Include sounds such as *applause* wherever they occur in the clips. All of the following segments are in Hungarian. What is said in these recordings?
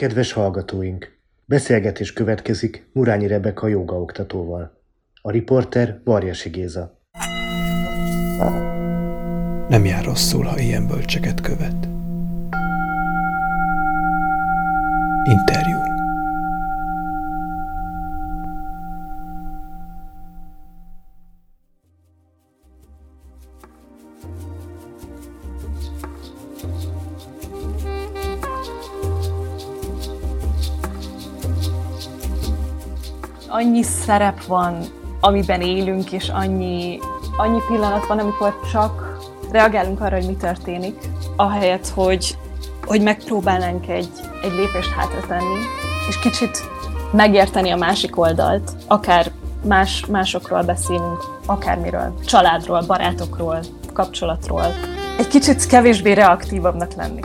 Kedves hallgatóink! Beszélgetés következik Murányi Rebeka jogaoktatóval. A riporter Varjasi Géza. Nem jár rosszul, ha ilyen bölcseket követ. Interjú. Szerep van, amiben élünk, és annyi, annyi pillanat van, amikor csak reagálunk arra, hogy mi történik, ahelyett, hogy, hogy megpróbálnánk egy, egy lépést hátra tenni, és kicsit megérteni a másik oldalt, akár más, másokról beszélünk, akármiről, családról, barátokról, kapcsolatról. Egy kicsit kevésbé reaktívabbnak lenni.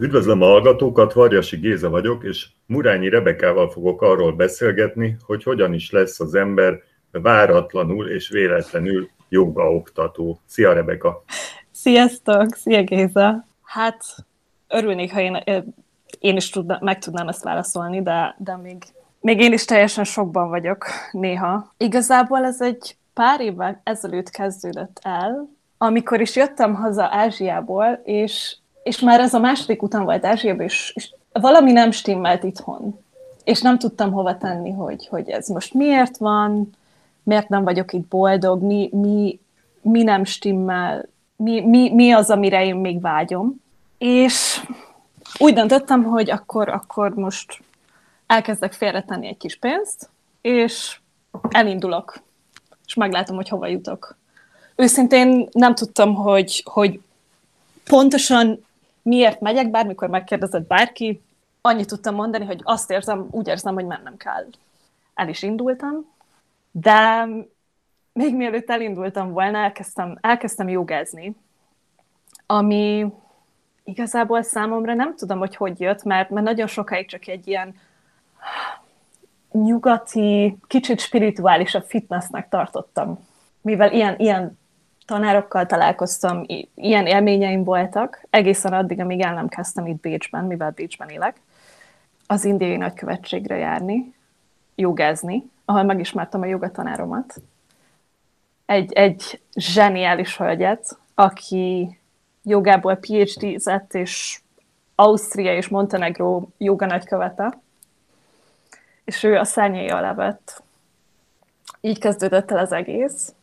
Üdvözlöm a hallgatókat, Varjasi Géza vagyok, és Murányi Rebekával fogok arról beszélgetni, hogy hogyan is lesz az ember váratlanul és véletlenül jogaoktató. Szia Rebeka! Sziasztok! Szia Géza! Hát örülnék, ha én, én is tudna, meg tudnám ezt válaszolni, de, de még, még én is teljesen sokban vagyok néha. Igazából ez egy pár évvel ezelőtt kezdődött el, amikor is jöttem haza Ázsiából, és és már ez a második után volt Ázsiában, és, és valami nem stimmelt itthon. És nem tudtam hova tenni, hogy, hogy ez most miért van, miért nem vagyok itt boldog, mi, mi, mi nem stimmel, mi, mi, mi az, amire én még vágyom. És úgy döntöttem, hogy akkor, akkor most elkezdek félretenni egy kis pénzt, és elindulok, és meglátom, hogy hova jutok. Őszintén nem tudtam, hogy, hogy pontosan miért megyek, bármikor megkérdezett bárki, annyit tudtam mondani, hogy azt érzem, úgy érzem, hogy mennem kell. El is indultam, de még mielőtt elindultam volna, elkezdtem, elkezdtem jogázni, ami igazából számomra nem tudom, hogy hogy jött, mert, mert nagyon sokáig csak egy ilyen nyugati, kicsit spirituálisabb fitnessnek tartottam. Mivel ilyen, ilyen tanárokkal találkoztam, ilyen élményeim voltak, egészen addig, amíg el nem kezdtem itt Bécsben, mivel Bécsben élek, az indiai nagykövetségre járni, jogázni, ahol megismertem a jogatanáromat. Egy, egy zseniális hölgyet, aki jogából PhD-zett, és Ausztria és Montenegro joga nagykövete, és ő a szárnyai alá vett. Így kezdődött el az egész.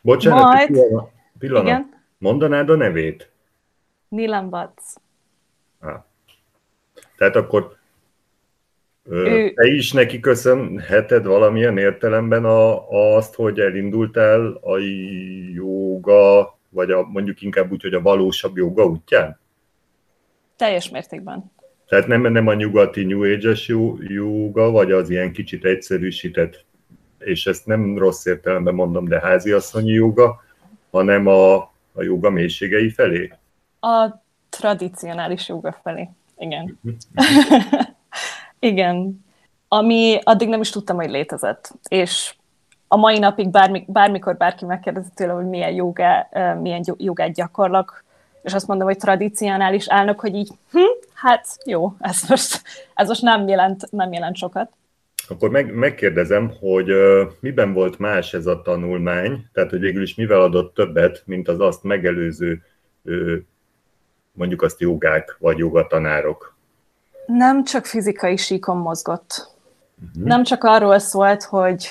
Bocsánat, Majd... pillanat. pillanat. Igen? Mondanád a nevét? Nilam Batz. Ah. Tehát akkor ő... te is neki köszönheted valamilyen értelemben a, azt, hogy elindultál a joga, vagy a, mondjuk inkább úgy, hogy a valósabb joga útján? Teljes mértékben. Tehát nem, nem a nyugati New Age-es joga, vagy az ilyen kicsit egyszerűsített és ezt nem rossz értelemben mondom, de háziasszonyi joga, hanem a, a joga mélységei felé? A tradicionális joga felé, igen. Mhm. *laughs* igen. Ami addig nem is tudtam, hogy létezett. És a mai napig bármi, bármikor bárki megkérdezi tőle, hogy milyen, joga, milyen jogát gyakorlak, és azt mondom, hogy tradicionális állnak, hogy így, hm, hát jó, ez most, ez most nem, jelent, nem jelent sokat. Akkor meg, megkérdezem, hogy uh, miben volt más ez a tanulmány, tehát hogy végül is mivel adott többet, mint az azt megelőző uh, mondjuk azt jogák vagy jogatanárok? Nem csak fizikai síkon mozgott. Uh-huh. Nem csak arról szólt, hogy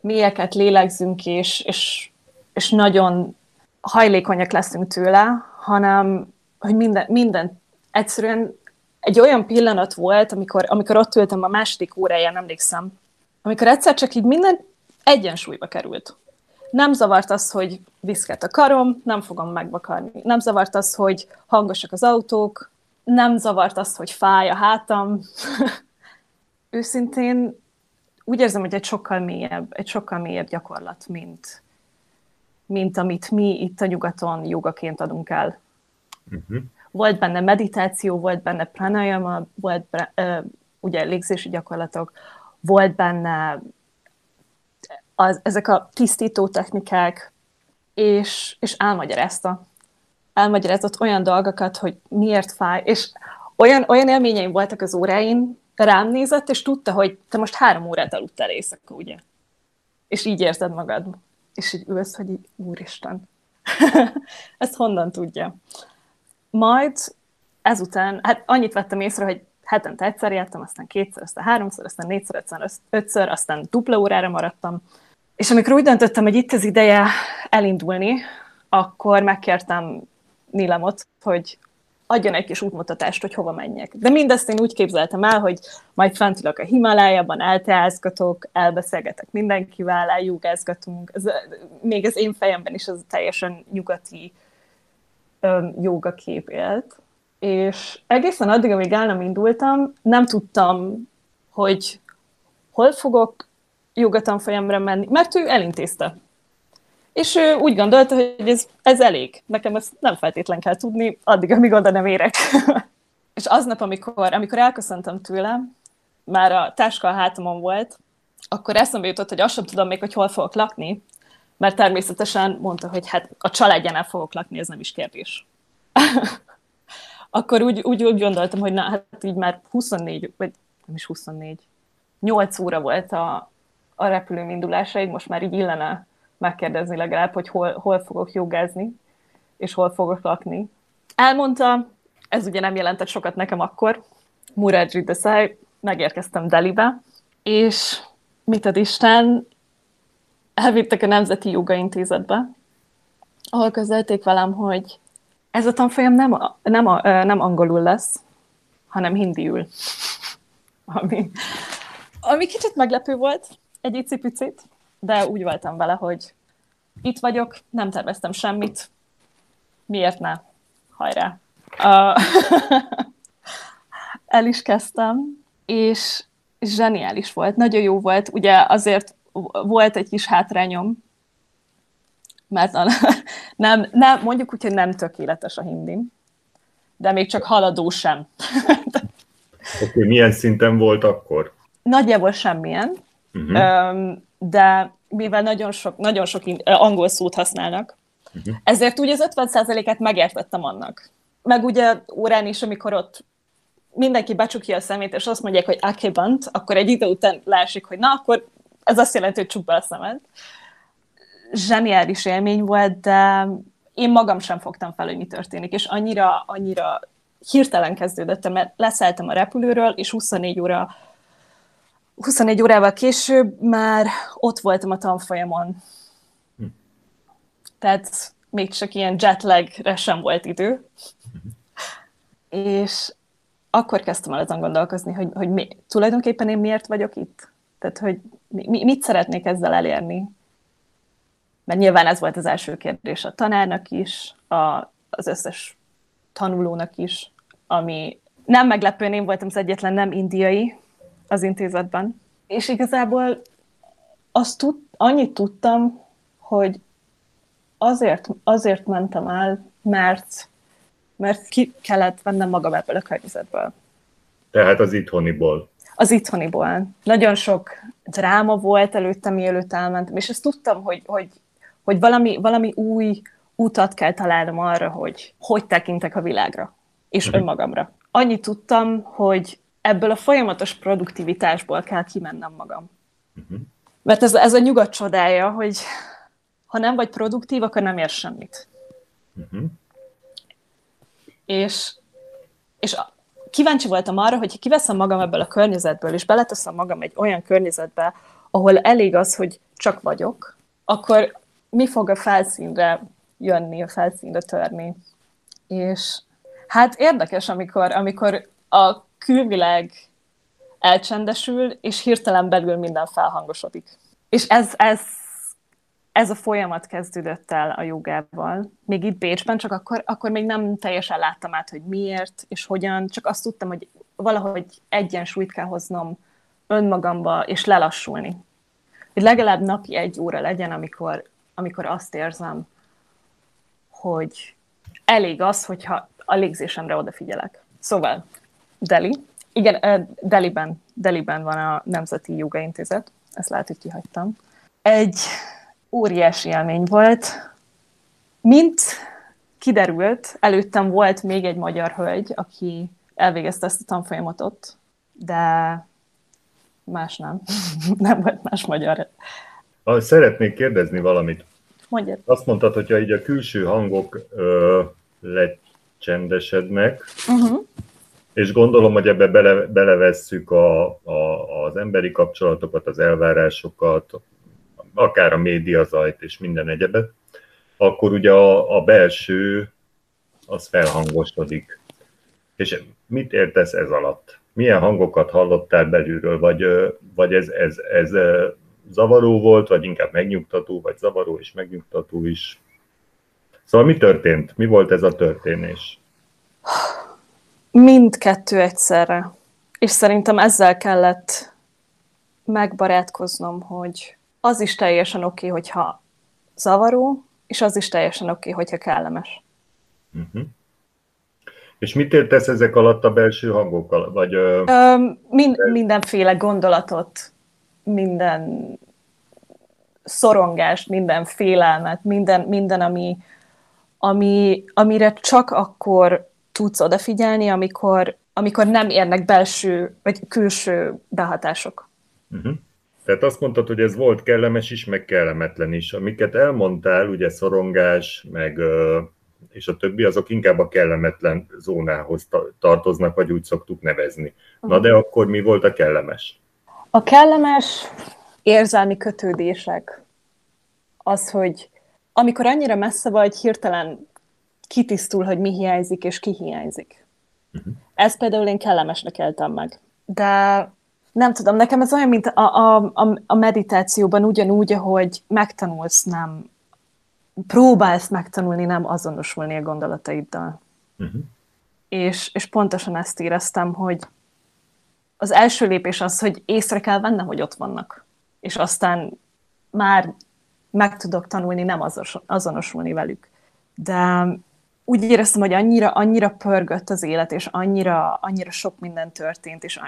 mélyeket lélegzünk, és, és, és nagyon hajlékonyak leszünk tőle, hanem hogy minden, minden egyszerűen egy olyan pillanat volt, amikor, amikor ott ültem a második óráján, emlékszem, amikor egyszer csak így minden egyensúlyba került. Nem zavart az, hogy viszket a karom, nem fogom megvakarni. Nem zavart az, hogy hangosak az autók, nem zavart az, hogy fáj a hátam. *laughs* Őszintén úgy érzem, hogy egy sokkal mélyebb, egy sokkal mélyebb gyakorlat, mint, mint amit mi itt a nyugaton jogaként adunk el. Uh-huh volt benne meditáció, volt benne pranayama, volt uh, ugye légzési gyakorlatok, volt benne az, ezek a tisztító technikák, és, és elmagyarázta. Elmagyarázott olyan dolgokat, hogy miért fáj, és olyan, olyan élményeim voltak az óráin, rám nézett, és tudta, hogy te most három órát aludtál éjszaka, ugye? És így érzed magad. És így ülsz, hogy így, úristen. *laughs* Ezt honnan tudja? Majd ezután, hát annyit vettem észre, hogy hetente egyszer jártam, aztán kétszer, aztán háromszor, aztán négyszer, aztán ötször, aztán dupla órára maradtam. És amikor úgy döntöttem, hogy itt az ideje elindulni, akkor megkértem Nilamot, hogy adjon egy kis útmutatást, hogy hova menjek. De mindezt én úgy képzeltem el, hogy majd fent ülök a Himalájában, elteázgatok, elbeszélgetek mindenkivel, eljogázgatunk. Ez, még az én fejemben is az teljesen nyugati um, joga élt. És egészen addig, amíg el nem indultam, nem tudtam, hogy hol fogok jogatanfolyamra menni, mert ő elintézte. És ő úgy gondolta, hogy ez, ez elég. Nekem ezt nem feltétlen kell tudni, addig, amíg oda nem érek. *laughs* és aznap, amikor, amikor elköszöntem tőle, már a táska a hátamon volt, akkor eszembe jutott, hogy azt sem tudom még, hogy hol fogok lakni, mert természetesen mondta, hogy hát a családjánál fogok lakni, ez nem is kérdés. *laughs* akkor úgy, úgy, úgy gondoltam, hogy na, hát így már 24, vagy nem is 24, 8 óra volt a, a repülőm indulásaig, most már így illene megkérdezni legalább, hogy hol, hol fogok jogázni, és hol fogok lakni. Elmondta, ez ugye nem jelentett sokat nekem akkor, Muradzsi Desai, megérkeztem Delibe, és mit ad Isten, elvittek a Nemzeti Joga Intézetbe, ahol közölték velem, hogy ez a tanfolyam nem, nem, nem angolul lesz, hanem hindiül. Ami, ami kicsit meglepő volt, egy icipicit, de úgy voltam vele, hogy itt vagyok, nem terveztem semmit, miért ne? Hajrá! Uh, *laughs* el is kezdtem, és zseniális volt, nagyon jó volt, ugye azért volt egy kis hátrányom, mert a, *laughs* nem, nem, mondjuk úgy, hogy nem tökéletes a hindim, de még csak haladó sem. *laughs* Oké, okay, milyen szinten volt akkor? Nagyjából semmilyen, uh-huh. de mivel nagyon sok, nagyon sok angol szót használnak, uh-huh. ezért úgy az 50%-át megértettem annak. Meg ugye órán is, amikor ott mindenki becsukja a szemét, és azt mondják, hogy akebant, akkor egy idő után lásik, hogy na, akkor ez azt jelenti, hogy csukd be a szemed. Zseniális élmény volt, de én magam sem fogtam fel, hogy mi történik, és annyira, annyira hirtelen kezdődött, mert leszálltam a repülőről, és 24 óra 21 órával később már ott voltam a tanfolyamon. Hm. Tehát még csak ilyen jetlagre sem volt idő. Hm. És akkor kezdtem el azon gondolkozni, hogy, hogy mi, tulajdonképpen én miért vagyok itt? Tehát, hogy mi, mit szeretnék ezzel elérni? Mert nyilván ez volt az első kérdés a tanárnak is, a, az összes tanulónak is, ami nem meglepően én voltam az egyetlen nem indiai, az intézetben. És igazából azt tud, annyit tudtam, hogy azért, azért mentem el, mert, mert ki kellett vennem magam ebből a környezetből. Tehát az itthoniból. Az itthoniból. Nagyon sok dráma volt előtte, mielőtt elmentem, és ezt tudtam, hogy, hogy, hogy valami, valami új utat kell találnom arra, hogy hogy tekintek a világra, és uh-huh. önmagamra. Annyit tudtam, hogy ebből a folyamatos produktivitásból kell kimennem magam. Uh-huh. Mert ez, ez a nyugat csodája, hogy ha nem vagy produktív, akkor nem ér semmit. Uh-huh. És, és kíváncsi voltam arra, hogy ha kiveszem magam ebből a környezetből, és beleteszem magam egy olyan környezetbe, ahol elég az, hogy csak vagyok, akkor mi fog a felszínre jönni, a felszínre törni. És hát érdekes, amikor, amikor a külvilág elcsendesül, és hirtelen belül minden felhangosodik. És ez, ez, ez a folyamat kezdődött el a jogával. Még itt Bécsben, csak akkor, akkor még nem teljesen láttam át, hogy miért és hogyan, csak azt tudtam, hogy valahogy egyensúlyt kell hoznom önmagamba, és lelassulni. Hogy legalább napi egy óra legyen, amikor, amikor azt érzem, hogy elég az, hogyha a légzésemre odafigyelek. Szóval Delhi. Igen, Deliben Deliben van a Nemzeti Joga Intézet, ezt lehet, hogy kihagytam. Egy óriási élmény volt. Mint kiderült, előttem volt még egy magyar hölgy, aki elvégezte ezt a tanfolyamatot, de más nem. *laughs* nem volt más magyar. Szeretnék kérdezni valamit. Mondjad. Azt mondtad, hogyha így a külső hangok ö, lecsendesednek, uh-huh. és gondolom, hogy ebbe bele, belevesszük a, a, az emberi kapcsolatokat, az elvárásokat, akár a médiazajt és minden egyebet, akkor ugye a, a belső az felhangosodik. És mit értesz ez alatt? Milyen hangokat hallottál belülről, vagy, vagy ez, ez, ez zavaró volt, vagy inkább megnyugtató, vagy zavaró és megnyugtató is? Szóval mi történt? Mi volt ez a történés? Mindkettő egyszerre. És szerintem ezzel kellett megbarátkoznom, hogy az is teljesen oké, okay, hogyha zavaró, és az is teljesen oké, okay, hogyha kellemes. Uh-huh. És mit értesz ezek alatt a belső hangokkal? Vagy, ö, mind, mindenféle gondolatot, minden szorongást, minden félelmet, minden, minden ami, ami, amire csak akkor tudsz odafigyelni, amikor, amikor nem érnek belső vagy külső behatások. Uh-huh. Tehát azt mondtad, hogy ez volt kellemes is, meg kellemetlen is. Amiket elmondtál, ugye szorongás, meg és a többi, azok inkább a kellemetlen zónához tartoznak, vagy úgy szoktuk nevezni. Na de akkor mi volt a kellemes? A kellemes érzelmi kötődések. Az, hogy amikor annyira messze vagy, hirtelen kitisztul, hogy mi hiányzik, és ki hiányzik. Uh-huh. Ezt például én kellemesnek éltem meg. De nem tudom, nekem ez olyan, mint a, a, a meditációban ugyanúgy, ahogy megtanulsz nem, próbálsz megtanulni nem azonosulni a gondolataiddal. Uh-huh. És, és pontosan ezt éreztem, hogy az első lépés az, hogy észre kell vennem, hogy ott vannak. És aztán már meg tudok tanulni nem azonosulni velük. De úgy éreztem, hogy annyira, annyira pörgött az élet, és annyira, annyira sok minden történt, és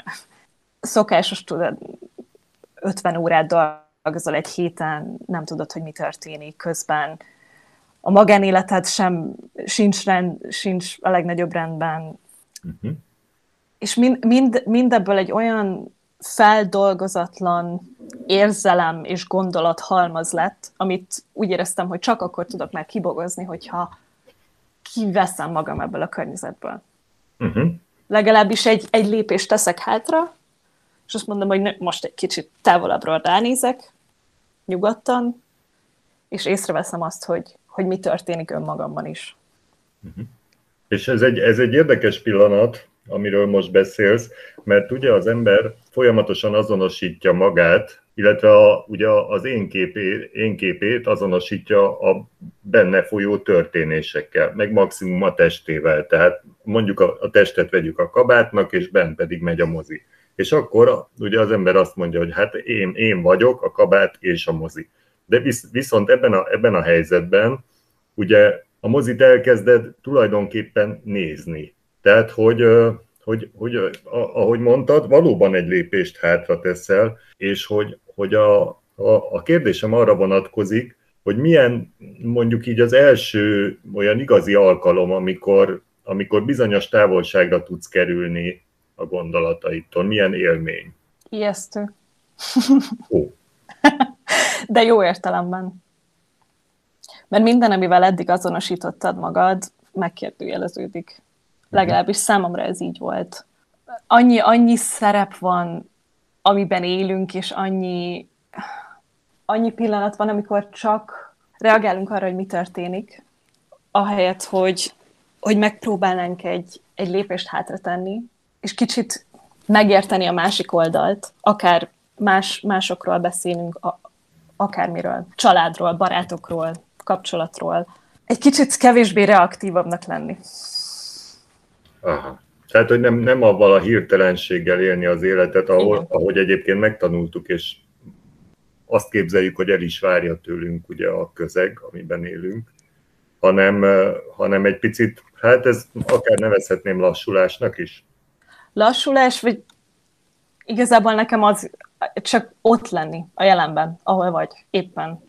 szokásos, tudod, 50 órát dolgozol egy héten, nem tudod, hogy mi történik közben. A magánéleted sem sincs, rend, sincs a legnagyobb rendben. Uh-huh. És mind, mind, mindebből egy olyan feldolgozatlan érzelem és gondolat halmaz lett, amit úgy éreztem, hogy csak akkor tudok már kibogozni, hogyha kiveszem magam ebből a környezetből. Uh-huh. Legalábbis egy, egy lépést teszek hátra, és azt mondom, hogy most egy kicsit távolabbról ránézek, nyugodtan, és észreveszem azt, hogy, hogy mi történik önmagamban is. Uh-huh. És ez egy, ez egy érdekes pillanat, amiről most beszélsz, mert ugye az ember folyamatosan azonosítja magát, illetve a, ugye az én, képé, én képét azonosítja a benne folyó történésekkel, meg maximum a testével. Tehát mondjuk a, a testet vegyük a kabátnak, és bent pedig megy a mozi. És akkor ugye az ember azt mondja, hogy hát én, én vagyok a kabát és a mozi. De visz, viszont ebben a, ebben a helyzetben ugye a mozit elkezded tulajdonképpen nézni. Tehát, hogy, hogy, hogy ahogy mondtad, valóban egy lépést hátra teszel, és hogy, hogy a, a, a kérdésem arra vonatkozik, hogy milyen mondjuk így az első olyan igazi alkalom, amikor, amikor bizonyos távolságra tudsz kerülni a gondolataitól? Milyen élmény? Ijesztő. Ó. *laughs* De jó értelemben. Mert minden, amivel eddig azonosítottad magad, megkérdőjeleződik. Legalábbis számomra ez így volt. Annyi, annyi szerep van, amiben élünk, és annyi, annyi pillanat van, amikor csak reagálunk arra, hogy mi történik, ahelyett, hogy, hogy megpróbálnánk egy, egy lépést hátra tenni, és kicsit megérteni a másik oldalt, akár más, másokról beszélünk, a, akármiről, családról, barátokról, kapcsolatról. Egy kicsit kevésbé reaktívabbnak lenni. Aha. Tehát, hogy nem, nem avval a hirtelenséggel élni az életet, ahol, ahogy egyébként megtanultuk, és azt képzeljük, hogy el is várja tőlünk ugye a közeg, amiben élünk, hanem, hanem egy picit, hát ez akár nevezhetném lassulásnak is lassulás, vagy Igazából nekem az csak ott lenni a jelenben, ahol vagy, éppen.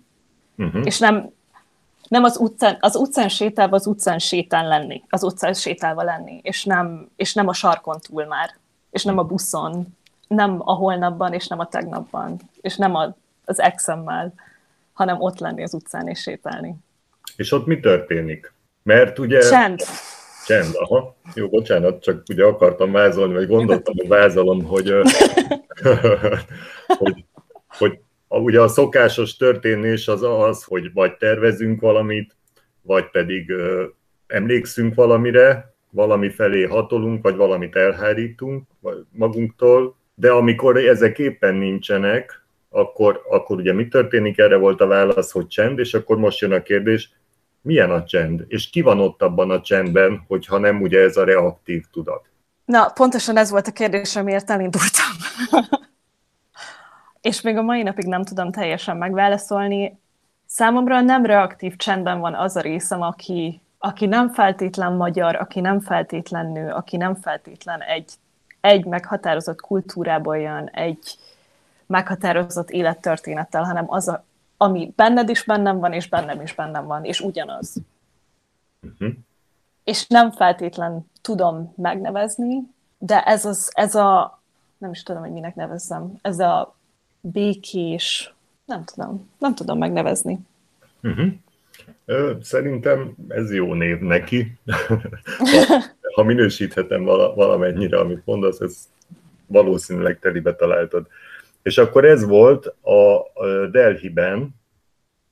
Uh-huh. És nem, nem az utcán, az utcán sétálva az utcán sétán lenni, az utcán sétálva lenni, és nem, és nem a sarkon túl már, és nem a buszon, nem a holnapban, és nem a tegnapban, és nem a, az exemmel, hanem ott lenni az utcán és sétálni. És ott mi történik? Mert ugye... Csend. Csend, aha. Jó, bocsánat, csak ugye akartam vázolni, vagy gondoltam, hogy vázolom, hogy, *laughs* hogy, hogy ugye a szokásos történés az az, hogy vagy tervezünk valamit, vagy pedig emlékszünk valamire, valami felé hatolunk, vagy valamit elhárítunk magunktól, de amikor ezek éppen nincsenek, akkor, akkor ugye mi történik? Erre volt a válasz, hogy csend, és akkor most jön a kérdés, milyen a csend, és ki van ott abban a csendben, hogyha nem ugye ez a reaktív tudat? Na, pontosan ez volt a kérdés, amiért elindultam. *laughs* és még a mai napig nem tudom teljesen megválaszolni. Számomra nem reaktív csendben van az a részem, aki, aki nem feltétlen magyar, aki nem feltétlen nő, aki nem feltétlen egy, egy meghatározott kultúrából jön, egy meghatározott élettörténettel, hanem az, a, ami benned is bennem van, és bennem is bennem van, és ugyanaz. Uh-huh. És nem feltétlen tudom megnevezni, de ez, az, ez a, nem is tudom, hogy minek nevezzem, ez a békés, nem tudom, nem tudom megnevezni. Uh-huh. Szerintem ez jó név neki. ha, *laughs* ha minősíthetem vala, valamennyire, amit mondasz, ez valószínűleg telibe találtad. És akkor ez volt a Delhi-ben,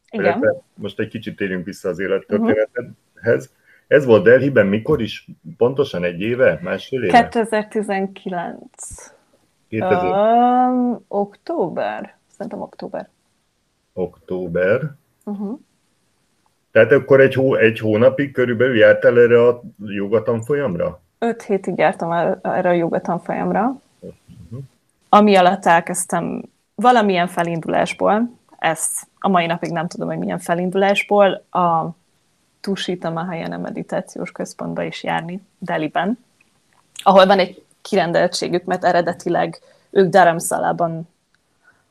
Igen. most egy kicsit térjünk vissza az élettörténethez. Ez volt Delhi-ben mikor is? Pontosan egy éve? Másfél éve? 2019. 2000. Um, október. Szerintem október. Október. Uh-huh. Tehát akkor egy, hó, egy hónapig körülbelül jártál erre a jogatanfolyamra? Öt hétig jártam el, erre a jogatanfolyamra ami alatt elkezdtem valamilyen felindulásból, ezt a mai napig nem tudom, hogy milyen felindulásból, a Tushita Mahayana meditációs központba is járni, Deliben, ahol van egy kirendeltségük, mert eredetileg ők Dharamsalában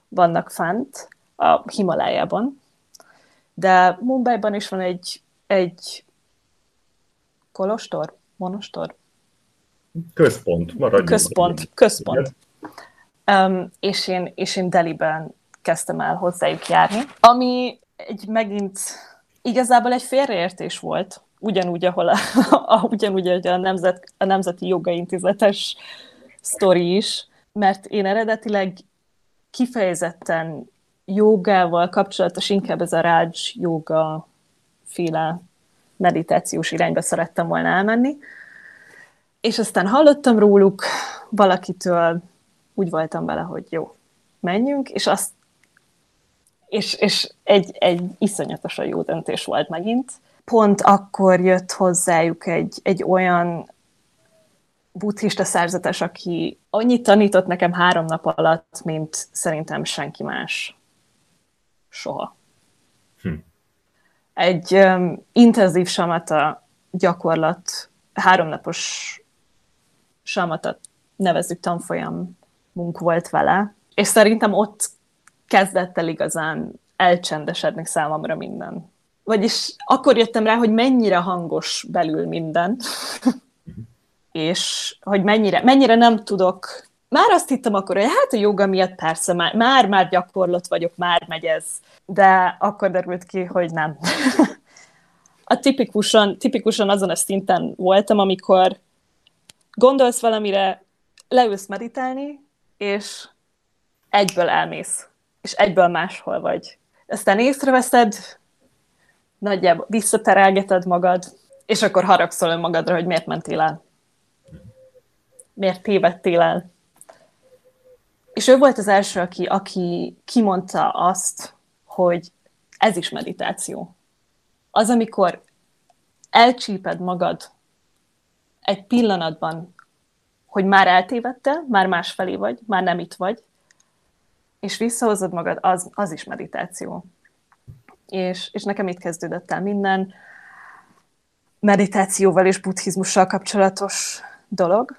vannak fent, a Himalájában, de Mumbaiban is van egy, egy kolostor, monostor? Központ, maradjunk. Központ, központ. Um, és, én, és én Deliben kezdtem el hozzájuk járni, ami egy megint igazából egy félreértés volt, ugyanúgy, ahol a, *laughs* a, ugyanúgy, a, Nemzet, a Nemzeti Jogaintézetes sztori is, mert én eredetileg kifejezetten jogával kapcsolatos, inkább ez a Raj joga féle meditációs irányba szerettem volna elmenni, és aztán hallottam róluk valakitől, úgy voltam vele, hogy jó, menjünk, és azt és, és egy, egy iszonyatosan jó döntés volt megint. Pont akkor jött hozzájuk egy, egy olyan buddhista szerzetes, aki annyit tanított nekem három nap alatt, mint szerintem senki más. Soha. Hm. Egy um, intenzív samata gyakorlat, háromnapos samata nevezzük tanfolyam munk volt vele, és szerintem ott kezdett el igazán elcsendesedni számomra minden. Vagyis akkor jöttem rá, hogy mennyire hangos belül minden, és hogy mennyire, mennyire nem tudok már azt hittem akkor, hogy hát a joga miatt persze, már, már, már gyakorlott vagyok, már megy ez. De akkor derült ki, hogy nem. *laughs* a tipikusan, tipikusan azon a szinten voltam, amikor gondolsz valamire, leülsz meditálni, és egyből elmész, és egyből máshol vagy. Aztán észreveszed, nagyjából visszaterelgeted magad, és akkor haragszol önmagadra, hogy miért mentél el. Miért tévedtél el. És ő volt az első, aki, aki kimondta azt, hogy ez is meditáció. Az, amikor elcsíped magad egy pillanatban hogy már eltévedte, már másfelé vagy, már nem itt vagy, és visszahozod magad, az, az is meditáció. És, és nekem itt kezdődött el minden meditációval és buddhizmussal kapcsolatos dolog.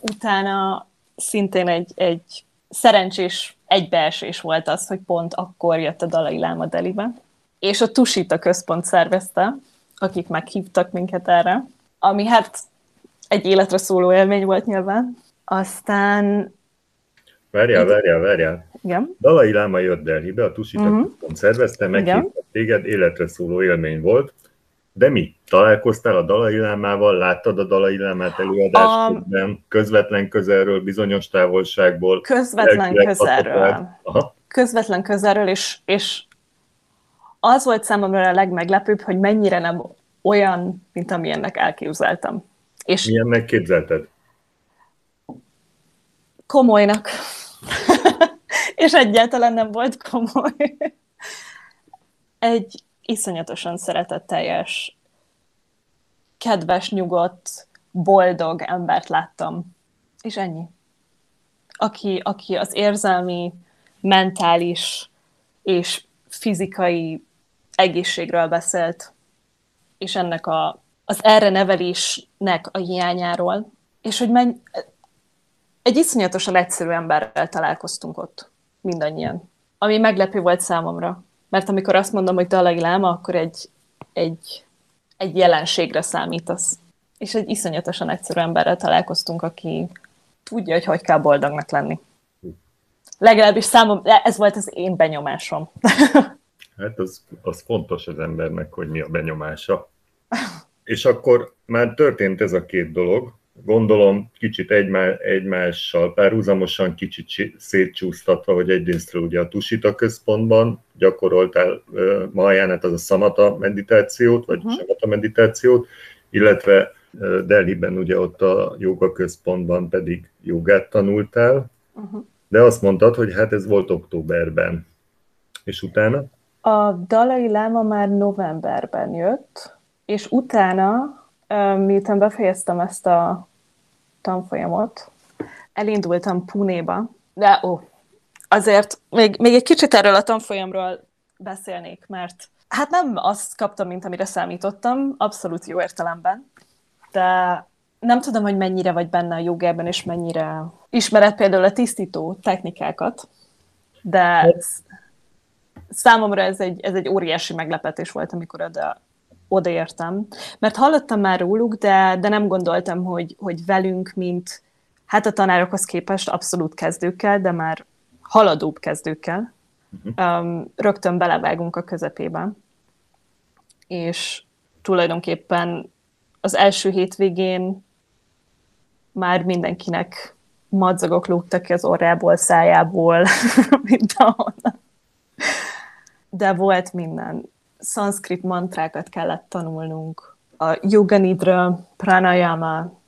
Utána szintén egy, egy szerencsés egybeesés volt az, hogy pont akkor jött a Dalai Láma Delibe. És a Tusita központ szervezte, akik meghívtak minket erre, ami hát egy életre szóló élmény volt nyilván. Aztán... Várjál, várjál, várjál. Igen. Dalai Láma jött Delhibe, a Tusita uh-huh. központ szervezte, meghívtak téged, életre szóló élmény volt. De mi? Találkoztál a Dalai Lámával, láttad a Dalai Lámát előadásokban, a... közvetlen közelről, bizonyos távolságból? Közvetlen közelről. Aha. Közvetlen közelről, és, és az volt számomra a legmeglepőbb, hogy mennyire nem olyan, mint amilyennek elképzeltem. És Milyennek képzelted? Komolynak. *laughs* és egyáltalán nem volt komoly. Egy iszonyatosan szeretetteljes, kedves, nyugodt, boldog embert láttam. És ennyi. Aki, aki az érzelmi, mentális és fizikai egészségről beszélt, és ennek a, az erre nevelésnek a hiányáról, és hogy menj, egy iszonyatosan egyszerű emberrel találkoztunk ott, mindannyian. Ami meglepő volt számomra. Mert amikor azt mondom, hogy Dalai Láma, akkor egy, egy, egy jelenségre számítasz. És egy iszonyatosan egyszerű emberrel találkoztunk, aki tudja, hogy hogy kell boldognak lenni. Legalábbis számom, ez volt az én benyomásom. *laughs* Hát az, az fontos az embernek, hogy mi a benyomása. És akkor már történt ez a két dolog, gondolom kicsit egymá, egymással párhuzamosan, kicsit szétcsúsztatva, hogy egyrésztről ugye a Tusita központban gyakoroltál uh, Mahajánát, az a szamata meditációt, vagy uh-huh. samata meditációt, illetve uh, Delhiben ugye ott a joga központban pedig jogát tanultál, uh-huh. de azt mondtad, hogy hát ez volt októberben. És utána? A Dalai Láma már novemberben jött, és utána, miután befejeztem ezt a tanfolyamot, elindultam Punéba, de ó, azért még, még egy kicsit erről a tanfolyamról beszélnék, mert hát nem azt kaptam, mint amire számítottam, abszolút jó értelemben, de nem tudom, hogy mennyire vagy benne a jogában, és mennyire ismered például a tisztító technikákat, de ez, számomra ez egy, ez egy óriási meglepetés volt, amikor oda, odaértem. Mert hallottam már róluk, de, de nem gondoltam, hogy, hogy velünk, mint hát a tanárokhoz képest abszolút kezdőkkel, de már haladóbb kezdőkkel, uh-huh. um, rögtön belevágunk a közepébe. És tulajdonképpen az első hétvégén már mindenkinek madzagok lógtak ki az orrából, szájából, *laughs* mindenhonnan. De volt minden szanszkrit mantrákat kellett tanulnunk, a yoga nidra, pranayama,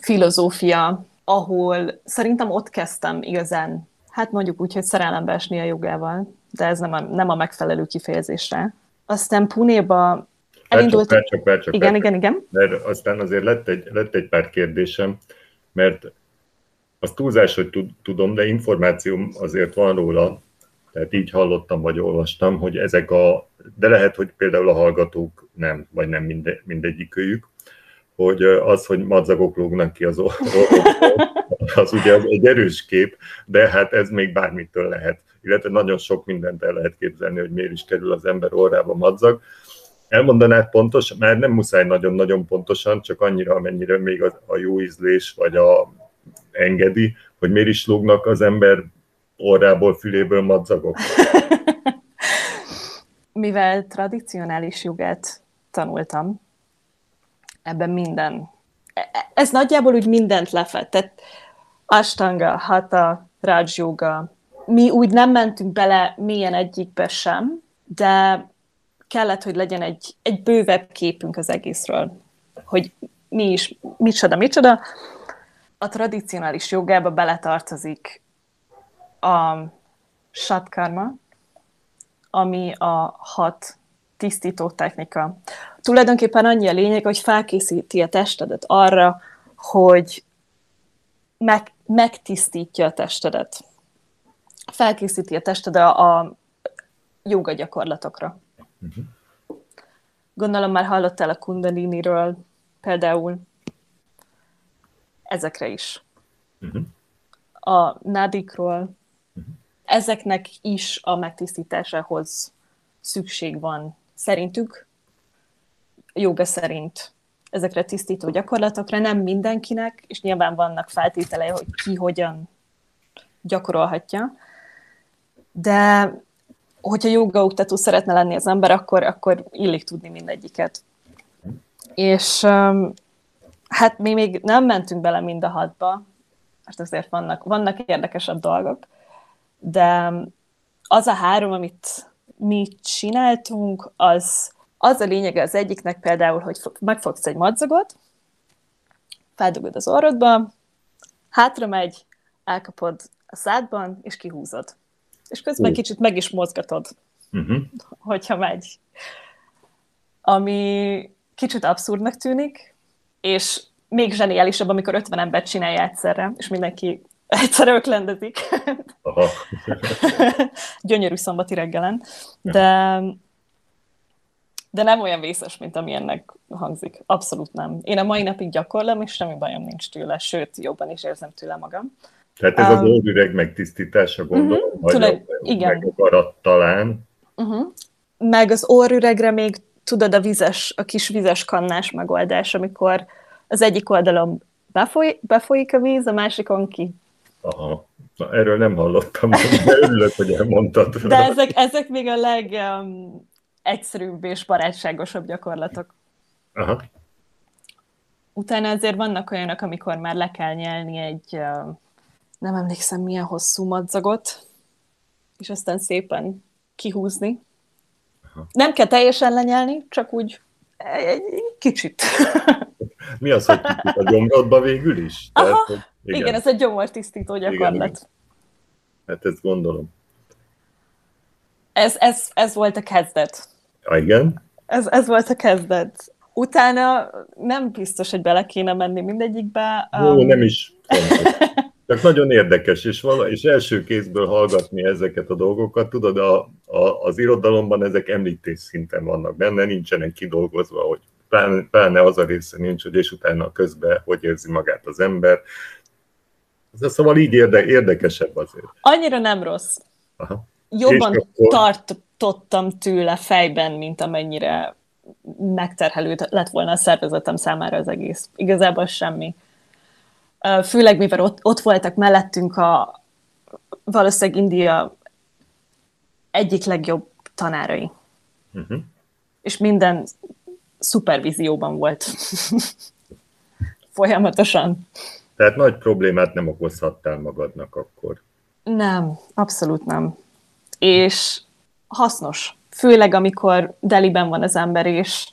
filozófia, ahol szerintem ott kezdtem igazán, hát mondjuk úgy, hogy szerelembe esni a jogával, de ez nem a, nem a megfelelő kifejezésre. Aztán Punéba elindult... Csak, csak, csak, csak, igen, igen, igen. Mert aztán azért lett egy, lett egy pár kérdésem, mert az túlzás, hogy tudom, de információm azért van róla, tehát így hallottam, vagy olvastam, hogy ezek a, de lehet, hogy például a hallgatók nem, vagy nem minde, mindegyikőjük, hogy az, hogy madzagok lógnak ki az orrokból, az ugye egy erős kép, de hát ez még bármitől lehet. Illetve nagyon sok mindent el lehet képzelni, hogy miért is kerül az ember orrába madzag. Elmondanád pontos, már nem muszáj nagyon-nagyon pontosan, csak annyira, amennyire még a, a jó ízlés, vagy a engedi, hogy miért is lógnak az ember orrából, füléből madzagok? *laughs* Mivel tradicionális jogát tanultam, ebben minden, ez nagyjából úgy mindent lefett. Tehát Ashtanga, Hatha, Raj mi úgy nem mentünk bele milyen egyikbe sem, de kellett, hogy legyen egy, egy bővebb képünk az egészről, hogy mi is, micsoda, micsoda. A tradicionális jogába beletartozik a satkarma, ami a hat tisztító technika. Tulajdonképpen annyi a lényeg, hogy felkészíti a testedet arra, hogy meg, megtisztítja a testedet. Felkészíti a testedet a, a joga gyakorlatokra. Uh-huh. Gondolom már hallottál a kundaliniről például ezekre is. Uh-huh. a nádikról, ezeknek is a megtisztításához szükség van szerintük, joga szerint ezekre tisztító gyakorlatokra, nem mindenkinek, és nyilván vannak feltételei, hogy ki hogyan gyakorolhatja, de hogyha jogaoktató szeretne lenni az ember, akkor, akkor illik tudni mindegyiket. És hát mi még nem mentünk bele mind a hatba, mert azért vannak, vannak érdekesebb dolgok, de az a három, amit mi csináltunk, az, az a lényege az egyiknek például, hogy megfogsz egy madzagot, feldugod az orrodba, hátra megy, elkapod a szádban, és kihúzod. És közben uh. kicsit meg is mozgatod, uh-huh. hogyha megy. Ami kicsit abszurdnak tűnik, és még zseniálisabb, amikor 50 embert csinálja egyszerre, és mindenki egyszerre öklendezik. *laughs* Gyönyörű szombati reggelen. De, de nem olyan vészes, mint ami ennek hangzik. Abszolút nem. Én a mai napig gyakorlom, és semmi bajom nincs tőle, sőt, jobban is érzem tőle magam. Tehát ez um, az óvüreg megtisztítása, gondolom, uh-huh, vagy tulaj, a, igen. talán. Uh-huh. Meg az orrüregre még tudod a vizes, a kis vizes kannás megoldás, amikor az egyik oldalon befoly, befolyik a víz, a másikon ki. Aha. Na, erről nem hallottam, de örülök, hogy elmondtad. De ezek, ezek még a legegyszerűbb um, és barátságosabb gyakorlatok. Aha. Utána azért vannak olyanok, amikor már le kell nyelni egy, uh, nem emlékszem milyen hosszú madzagot, és aztán szépen kihúzni. Aha. Nem kell teljesen lenyelni, csak úgy egy kicsit. Mi az, hogy kicsit a gyomrodba végül is? Aha, Tehát, igen. igen, ez egy gyomortisztító gyakorlat. Igen, Hát ezt gondolom. Ez, ez, ez volt a kezdet. Ja, igen? Ez, ez volt a kezdet. Utána nem biztos, hogy bele kéne menni mindegyikbe. Jó, um... nem is. *laughs* Csak nagyon érdekes, és, vala, és első kézből hallgatni ezeket a dolgokat, tudod, a, a, az irodalomban ezek említés szinten vannak benne, nincsenek kidolgozva, hogy pláne, pláne az a része nincs, hogy és utána közben hogy érzi magát az ember. Ez szóval így érde, érdekesebb azért. Annyira nem rossz. Aha. Jobban akkor... tartottam tőle fejben, mint amennyire megterhelő lett volna a szervezetem számára az egész. Igazából semmi. Főleg, mivel ott, ott voltak mellettünk a valószínűleg India egyik legjobb tanárai. Uh-huh. És minden szupervízióban volt. *laughs* Folyamatosan. Tehát nagy problémát nem okozhattál magadnak akkor. Nem, abszolút nem. És hasznos. Főleg, amikor Deliben van az ember, és,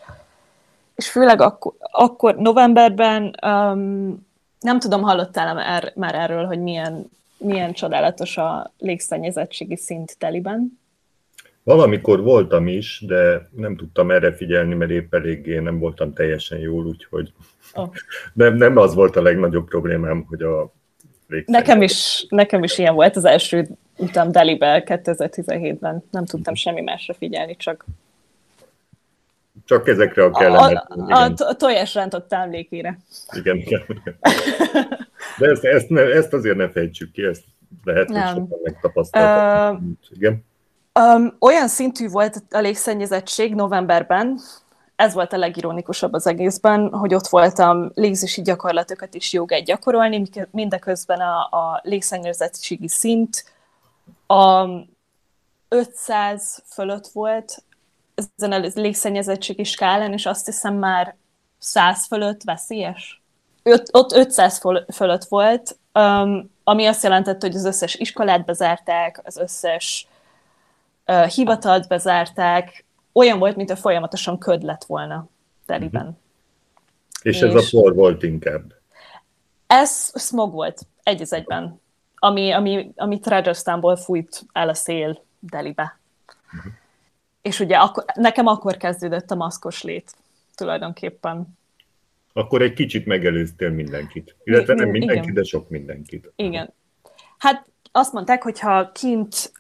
és főleg akkor, akkor novemberben um, nem tudom, hallottál er, már erről, hogy milyen, milyen csodálatos a légszennyezettségi szint Deliben? Valamikor voltam is, de nem tudtam erre figyelni, mert épp eléggé nem voltam teljesen jól, úgyhogy oh. nem, nem az volt a legnagyobb problémám, hogy a Nekem is, nekem is ilyen volt az első utam Delibe 2017-ben. Nem tudtam semmi másra figyelni, csak csak ezekre a kellemet. A, a, a, tojásrántott emlékére. Igen, igen. De ezt, ezt, ne, ezt azért ne fejtsük ki, ezt lehet, hogy sokan megtapasztaltak. Uh, igen. Um, olyan szintű volt a légszennyezettség novemberben, ez volt a legironikusabb az egészben, hogy ott voltam légzési gyakorlatokat is jogát gyakorolni, mindeközben a, a légszennyezettségi szint a 500 fölött volt ezen a légszennyezettségi skálán, és azt hiszem már 100 fölött veszélyes. Öt, ott 500 fölött volt, um, ami azt jelentette, hogy az összes iskolát bezárták, az összes hivatalt bezárták, olyan volt, mint a folyamatosan köd lett volna teliben. Uh-huh. És, és ez a por volt inkább? Ez smog volt, egy az egyben, ami, ami, ami Rajasthanból fújt el a szél Delibe. Uh-huh. És ugye akkor, nekem akkor kezdődött a maszkos lét tulajdonképpen. Akkor egy kicsit megelőztél mindenkit. Illetve nem mindenkit, Igen. de sok mindenkit. Igen. Hát azt mondták, hogy ha kint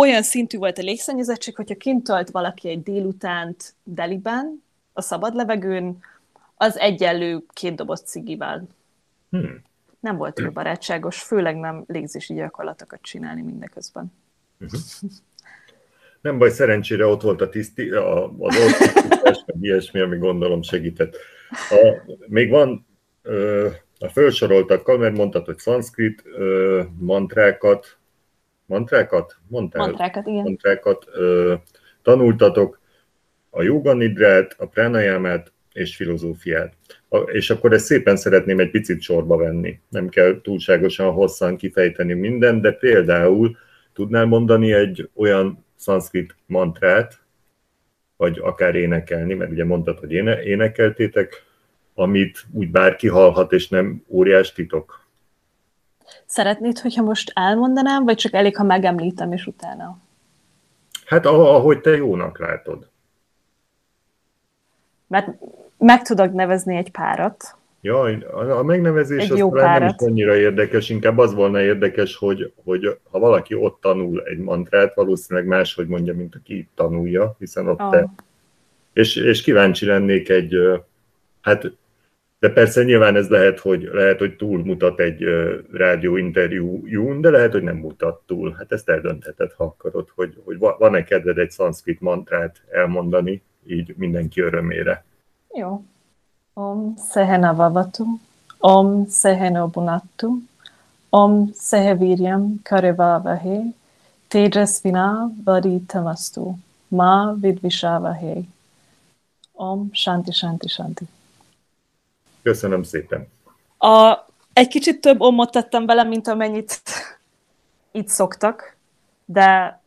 olyan szintű volt a légszennyezettség, hogyha kint tölt valaki egy délutánt Deliben, a szabad levegőn, az egyenlő két doboz cigivel. Hmm. nem volt túl barátságos, főleg nem légzési gyakorlatokat csinálni mindeközben. Uh-huh. Nem baj, szerencsére ott volt a tiszti, a, az orvos, meg ilyesmi, ami gondolom segített. A, még van ö, a felsoroltakkal, mert mondtad, hogy szanszkrit ö, mantrákat, mantrákat? Mondtál? Mantrákat, igen. Mantrákat ö, tanultatok, a joganidrát, a pránajámát és filozófiát. A, és akkor ezt szépen szeretném egy picit sorba venni. Nem kell túlságosan hosszan kifejteni mindent, de például tudnál mondani egy olyan szanszkrit mantrát, vagy akár énekelni, mert ugye mondtad, hogy éne, énekeltétek, amit úgy bárki hallhat, és nem óriás titok. Szeretnéd, hogyha most elmondanám, vagy csak elég, ha megemlítem, és utána? Hát ahogy te jónak látod. Mert meg tudok nevezni egy párat. Jaj, a megnevezés egy az jó nem is annyira érdekes, inkább az volna érdekes, hogy, hogy ha valaki ott tanul egy mantrát, valószínűleg máshogy mondja, mint aki itt tanulja, hiszen ott oh. te... És, és kíváncsi lennék egy, hát de persze nyilván ez lehet, hogy, lehet, hogy túlmutat egy rádióinterjújún, de lehet, hogy nem mutat túl. Hát ezt eldöntheted, ha akarod, hogy, hogy van-e kedved egy szanszkrit mantrát elmondani, így mindenki örömére. Jó. Om Sehena Vavatu, Om Seheno Bunattu, Om Seheviryam Karevavahe, Tejasvina Vaditamastu, Ma Vidvisavahe. Om Shanti Shanti Shanti. Köszönöm szépen. A, egy kicsit több omot tettem vele, mint amennyit itt szoktak, de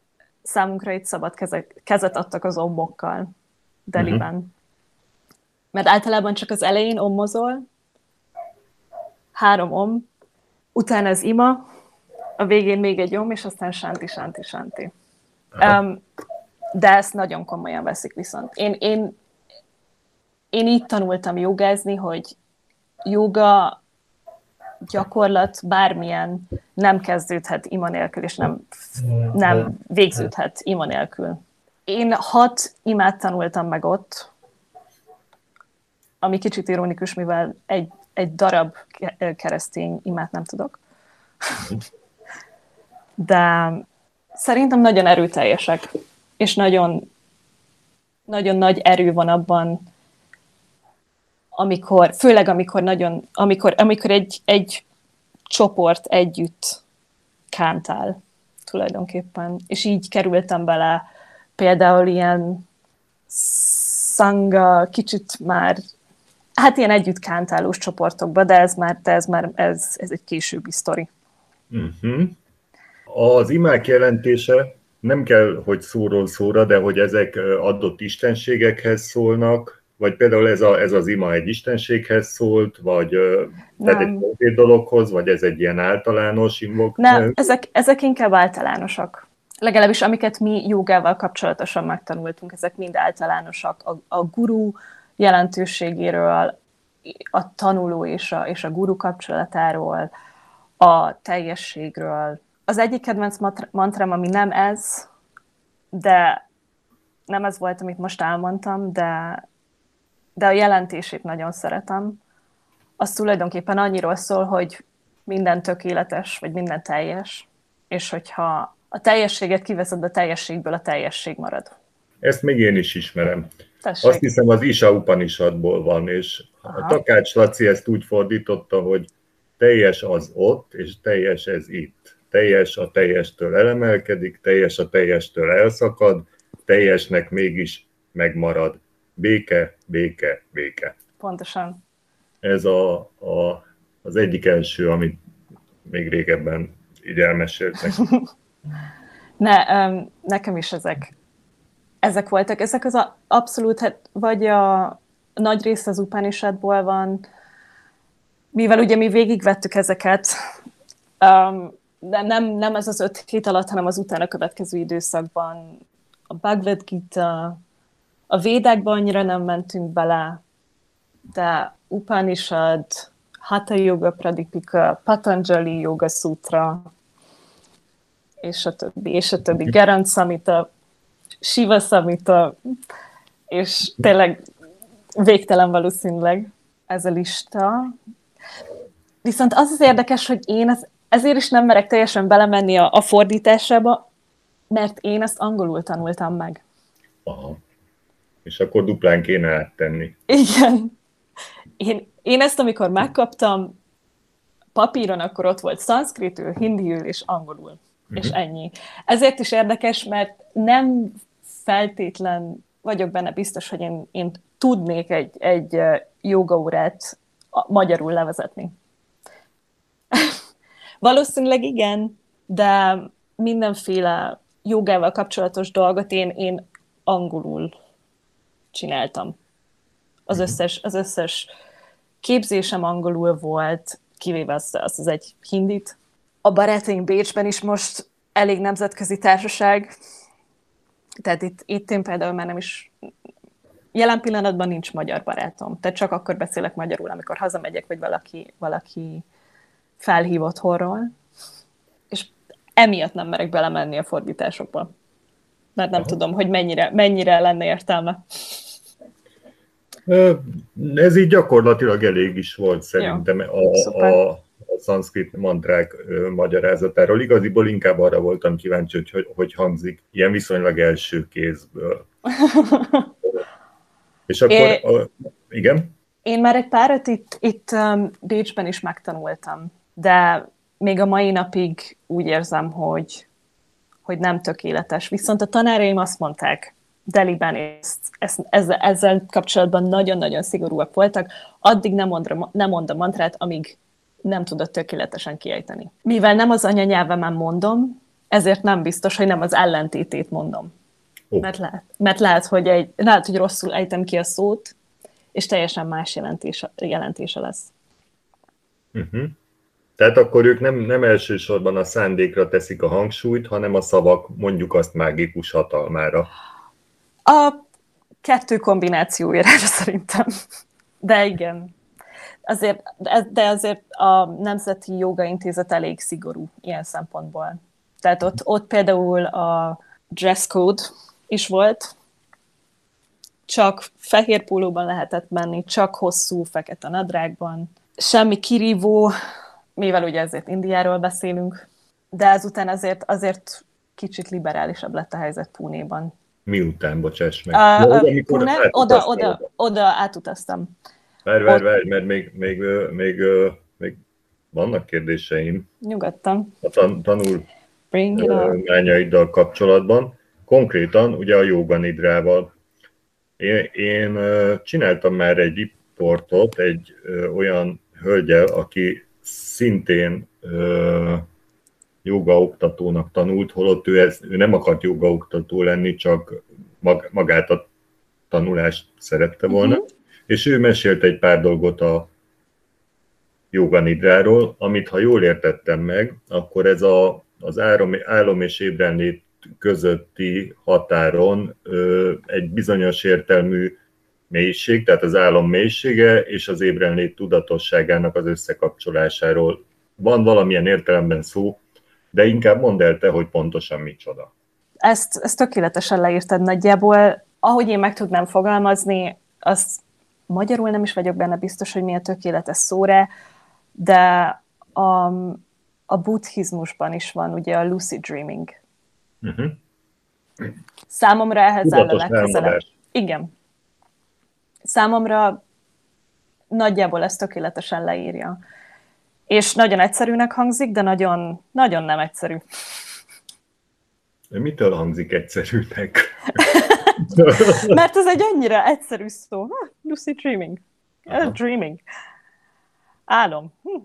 számunkra itt szabad kezek, kezet adtak az ommokkal Deliben. Uh-huh. Mert általában csak az elején ommozol, három om, utána az ima, a végén még egy om, és aztán sánti, sánti, sánti. Um, de ezt nagyon komolyan veszik viszont. Én, én, én így tanultam jogázni, hogy joga gyakorlat bármilyen nem kezdődhet ima nélkül, és nem, nem végződhet ima nélkül. Én hat imát tanultam meg ott, ami kicsit ironikus, mivel egy, egy darab keresztény imát nem tudok. De szerintem nagyon erőteljesek, és nagyon, nagyon nagy erő van abban, amikor, főleg amikor nagyon, amikor, amikor egy, egy csoport együtt kántál tulajdonképpen, és így kerültem bele például ilyen szanga, kicsit már, hát ilyen együtt kántálós csoportokba, de ez már, de ez már, ez, ez egy későbbi sztori. Uh-huh. Az imák jelentése nem kell, hogy szóról szóra, de hogy ezek adott istenségekhez szólnak, vagy például ez, a, ez az ima egy istenséghez szólt, vagy nem. egy konkrét dologhoz, vagy ez egy ilyen általános invok? Nem, ezek, ezek inkább általánosak. Legalábbis amiket mi jogával kapcsolatosan megtanultunk, ezek mind általánosak. A, a guru jelentőségéről, a tanuló és a, és a guru kapcsolatáról, a teljességről. Az egyik kedvenc mantrám, ami nem ez, de nem ez volt, amit most elmondtam, de de a jelentését nagyon szeretem. Az tulajdonképpen annyiról szól, hogy minden tökéletes, vagy minden teljes, és hogyha a teljességet kiveszed a teljességből, a teljesség marad. Ezt még én is ismerem. Tessék. Azt hiszem az Isa Upanishadból van, és Aha. a Takács Laci ezt úgy fordította, hogy teljes az ott, és teljes ez itt. Teljes a teljestől elemelkedik, teljes a teljestől elszakad, teljesnek mégis megmarad béke, béke, béke. Pontosan. Ez a, a, az egyik első, amit még régebben így elmeséltek. *laughs* ne, um, nekem is ezek, ezek voltak. Ezek az a, abszolút, hát, vagy a nagy rész az Upanishadból van, mivel ugye mi végigvettük ezeket, um, de nem, nem ez az öt hét alatt, hanem az utána következő időszakban a Bhagavad Gita, a védákban annyira nem mentünk bele, de Upanishad, Hatha Yoga Pradipika, Patanjali Yoga Sutra, és a többi, és a többi, Gerant Samita, Shiva Samita, és tényleg végtelen valószínűleg ez a lista. Viszont az az érdekes, hogy én az, ezért is nem merek teljesen belemenni a, a fordításába, mert én ezt angolul tanultam meg. Aha. És akkor duplán kéne áttenni. Igen. Én, én ezt, amikor megkaptam papíron, akkor ott volt szanszkritül, hindiül és angolul. Uh-huh. És ennyi. Ezért is érdekes, mert nem feltétlen vagyok benne biztos, hogy én, én tudnék egy, egy jogaórát magyarul levezetni. *laughs* Valószínűleg igen, de mindenféle jogával kapcsolatos dolgot én, én angolul csináltam. Az mhm. összes, az összes képzésem angolul volt, kivéve az, az, az egy hindit. A barátaim Bécsben is most elég nemzetközi társaság, tehát itt, itt én például már nem is jelen pillanatban nincs magyar barátom. Tehát csak akkor beszélek magyarul, amikor hazamegyek, vagy valaki, valaki felhív otthonról. És emiatt nem merek belemenni a fordításokba. Mert nem Aha. tudom, hogy mennyire, mennyire lenne értelme. Ez így gyakorlatilag elég is volt szerintem ja, a, a, a szanszkrit mantrák ö, magyarázatáról. Igaziból inkább arra voltam kíváncsi, hogy, hogy hogy hangzik ilyen viszonylag első kézből. *laughs* És akkor, é, a, igen? Én már egy párat itt, itt um, Bécsben is megtanultam, de még a mai napig úgy érzem, hogy, hogy nem tökéletes. Viszont a tanáraim azt mondták, Deliben ezt, ezt, ezzel, ezzel kapcsolatban nagyon-nagyon szigorúak voltak, addig nem mond, nem mond a mantrát, amíg nem tudod tökéletesen kiejteni. Mivel nem az anyanyelvemen mondom, ezért nem biztos, hogy nem az ellentétét mondom. Oh. Mert, lehet, mert lehet, hogy egy, lehet, hogy rosszul ejtem ki a szót, és teljesen más jelentése, jelentése lesz. Uh-huh. Tehát akkor ők nem, nem elsősorban a szándékra teszik a hangsúlyt, hanem a szavak mondjuk azt mágikus hatalmára. A kettő kombinációjára *laughs* szerintem. De igen. Azért, de azért a Nemzeti Joga Intézet elég szigorú ilyen szempontból. Tehát ott, ott például a dress code is volt, csak fehér pólóban lehetett menni, csak hosszú fekete nadrágban, semmi kirívó, mivel ugye ezért Indiáról beszélünk, de ezután azért, azért kicsit liberálisabb lett a helyzet Púnéban. Miután, bocsáss meg? Uh, no, uh, Pune, oda, oda, oda átutaztam. Várj, várj, várj, mert még, még, még, még vannak kérdéseim. Nyugodtan. A tan, tanul mányaiddal kapcsolatban. Konkrétan ugye a joganidrával. Én, én csináltam már egy riportot egy olyan hölgyel, aki szintén jogaoktatónak tanult, holott ő, ez, ő nem akart jogaoktató lenni, csak mag, magát a tanulást szerette volna. Uh-huh és ő mesélt egy pár dolgot a joganidráról, amit ha jól értettem meg, akkor ez a, az álom, álom és ébrenlét közötti határon ö, egy bizonyos értelmű mélység, tehát az álom mélysége és az ébrenlét tudatosságának az összekapcsolásáról van valamilyen értelemben szó, de inkább mondd el te, hogy pontosan micsoda. Ezt, ezt tökéletesen leírtad nagyjából. Ahogy én meg tudnám fogalmazni, azt magyarul nem is vagyok benne biztos, hogy mi a tökéletes szóra, de a, a buddhizmusban is van ugye a lucid dreaming. Uh-huh. Számomra ehhez áll a legközelebb. Igen. Számomra nagyjából ezt tökéletesen leírja. És nagyon egyszerűnek hangzik, de nagyon, nagyon nem egyszerű. Mitől hangzik egyszerűnek? *laughs* Mert ez egy annyira egyszerű szó. Ha, lucid dreaming. Ez dreaming. Álom. Hm.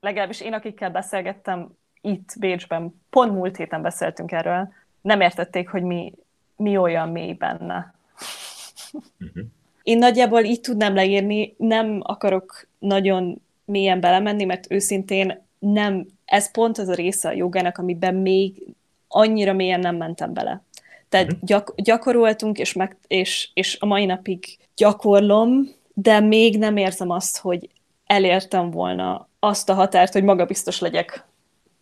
Legalábbis én, akikkel beszélgettem itt Bécsben, pont múlt héten beszéltünk erről, nem értették, hogy mi, mi olyan mély benne. Uh-huh. Én nagyjából így tudnám leírni, nem akarok nagyon mélyen belemenni, mert őszintén nem, ez pont az a része a jogának, amiben még annyira mélyen nem mentem bele. Tehát mhm. gyak, gyakoroltunk, és, meg, és, és a mai napig gyakorlom, de még nem érzem azt, hogy elértem volna azt a határt, hogy magabiztos legyek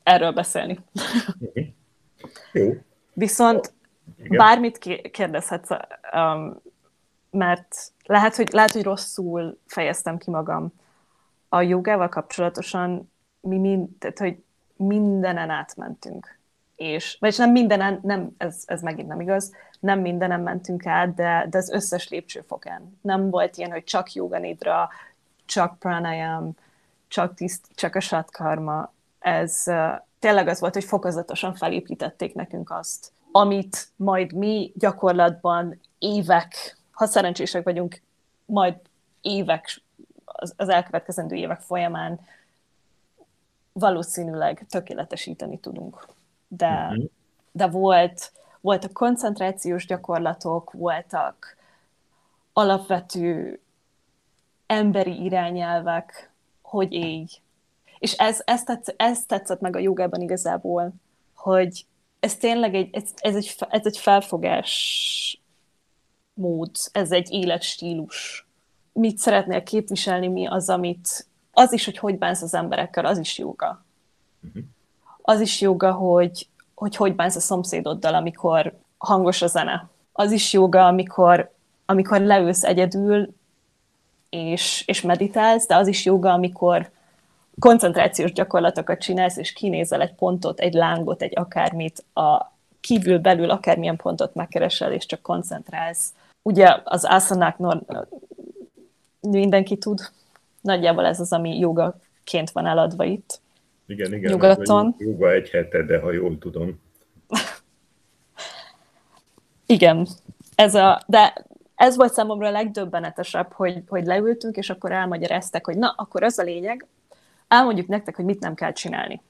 erről beszélni. Mhm. Jó. Viszont Igen. bármit kérdezhetsz, um, mert lehet hogy, lehet, hogy rosszul fejeztem ki magam. a jogával kapcsolatosan mi mind, tehát, hogy mindenen átmentünk. És, vagyis nem mindenen, nem, ez, ez megint nem igaz, nem mindenen mentünk át, de, de az összes lépcsőfokán. Nem volt ilyen, hogy csak yoga nidra, csak pranayam, csak, tiszt, csak a satkarma. Ez uh, tényleg az volt, hogy fokozatosan felépítették nekünk azt, amit majd mi gyakorlatban évek, ha szerencsések vagyunk, majd évek, az, elkövetkezendő évek folyamán valószínűleg tökéletesíteni tudunk. De, uh-huh. de volt, voltak koncentrációs gyakorlatok, voltak alapvető emberi irányelvek, hogy így. És ez, ez, tetsz, ez tetszett meg a jogában igazából, hogy ez tényleg egy, ez, ez, egy, ez egy felfogás mód, ez egy életstílus. Mit szeretnél képviselni, mi az, amit, az is, hogy hogy bánsz az emberekkel, az is joga. Uh-huh. Az is joga, hogy, hogy hogy bánsz a szomszédoddal, amikor hangos a zene. Az is joga, amikor, amikor leülsz egyedül, és, és meditálsz, de az is joga, amikor koncentrációs gyakorlatokat csinálsz, és kinézel egy pontot, egy lángot, egy akármit, a kívül belül akármilyen pontot megkeresel, és csak koncentrálsz. Ugye az asanáknál mindenki tud, nagyjából ez az, ami jogaként van eladva itt. Igen, igen. Nyugaton. Joga egy hete, de ha jól tudom. *laughs* igen. Ez a, de ez volt számomra a legdöbbenetesebb, hogy, hogy leültünk, és akkor elmagyarázták, hogy na, akkor az a lényeg, elmondjuk nektek, hogy mit nem kell csinálni.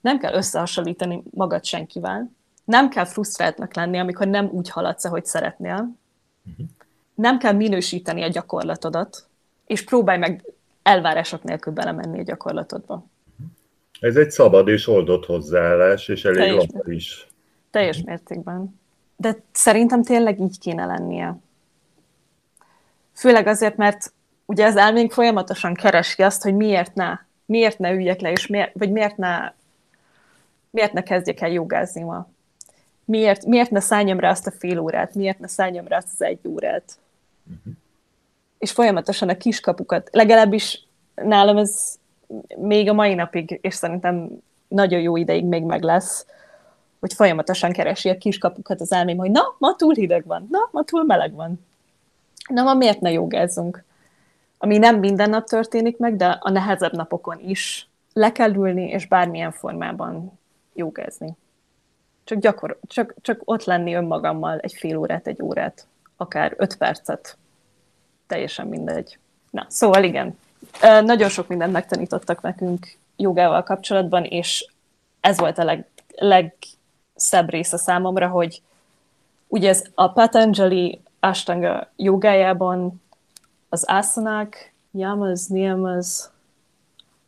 Nem kell összehasonlítani magad senkivel, nem kell frusztráltnak lenni, amikor nem úgy haladsz, ahogy szeretnél, uh-huh. nem kell minősíteni a gyakorlatodat, és próbálj meg elvárások nélkül belemenni a gyakorlatodba. Ez egy szabad és oldott hozzáállás, és elég Teljes, is. Teljes mértékben. De szerintem tényleg így kéne lennie. Főleg azért, mert ugye az elménk folyamatosan keresi azt, hogy miért ne, miért ne üljek le, és miért, vagy miért ne, miért ne kezdjek el jogázni ma. Miért, miért ne szálljam rá azt a fél órát, miért ne szálljam rá azt az egy órát. Uh-huh. És folyamatosan a kiskapukat, legalábbis nálam ez még a mai napig, és szerintem nagyon jó ideig még meg lesz, hogy folyamatosan keresi a kiskapukat az elmém, hogy na, ma túl hideg van, na, ma túl meleg van. Na, ma miért ne jogázzunk? Ami nem minden nap történik meg, de a nehezebb napokon is le kell ülni, és bármilyen formában jogázni. Csak, gyakor- csak, csak ott lenni önmagammal egy fél órát, egy órát, akár öt percet. Teljesen mindegy. Na, szóval igen, nagyon sok mindent megtanítottak nekünk jogával kapcsolatban, és ez volt a leg, legszebb része számomra, hogy ugye ez a Patanjali Ashtanga jogájában az asanák, yamas, niyamas,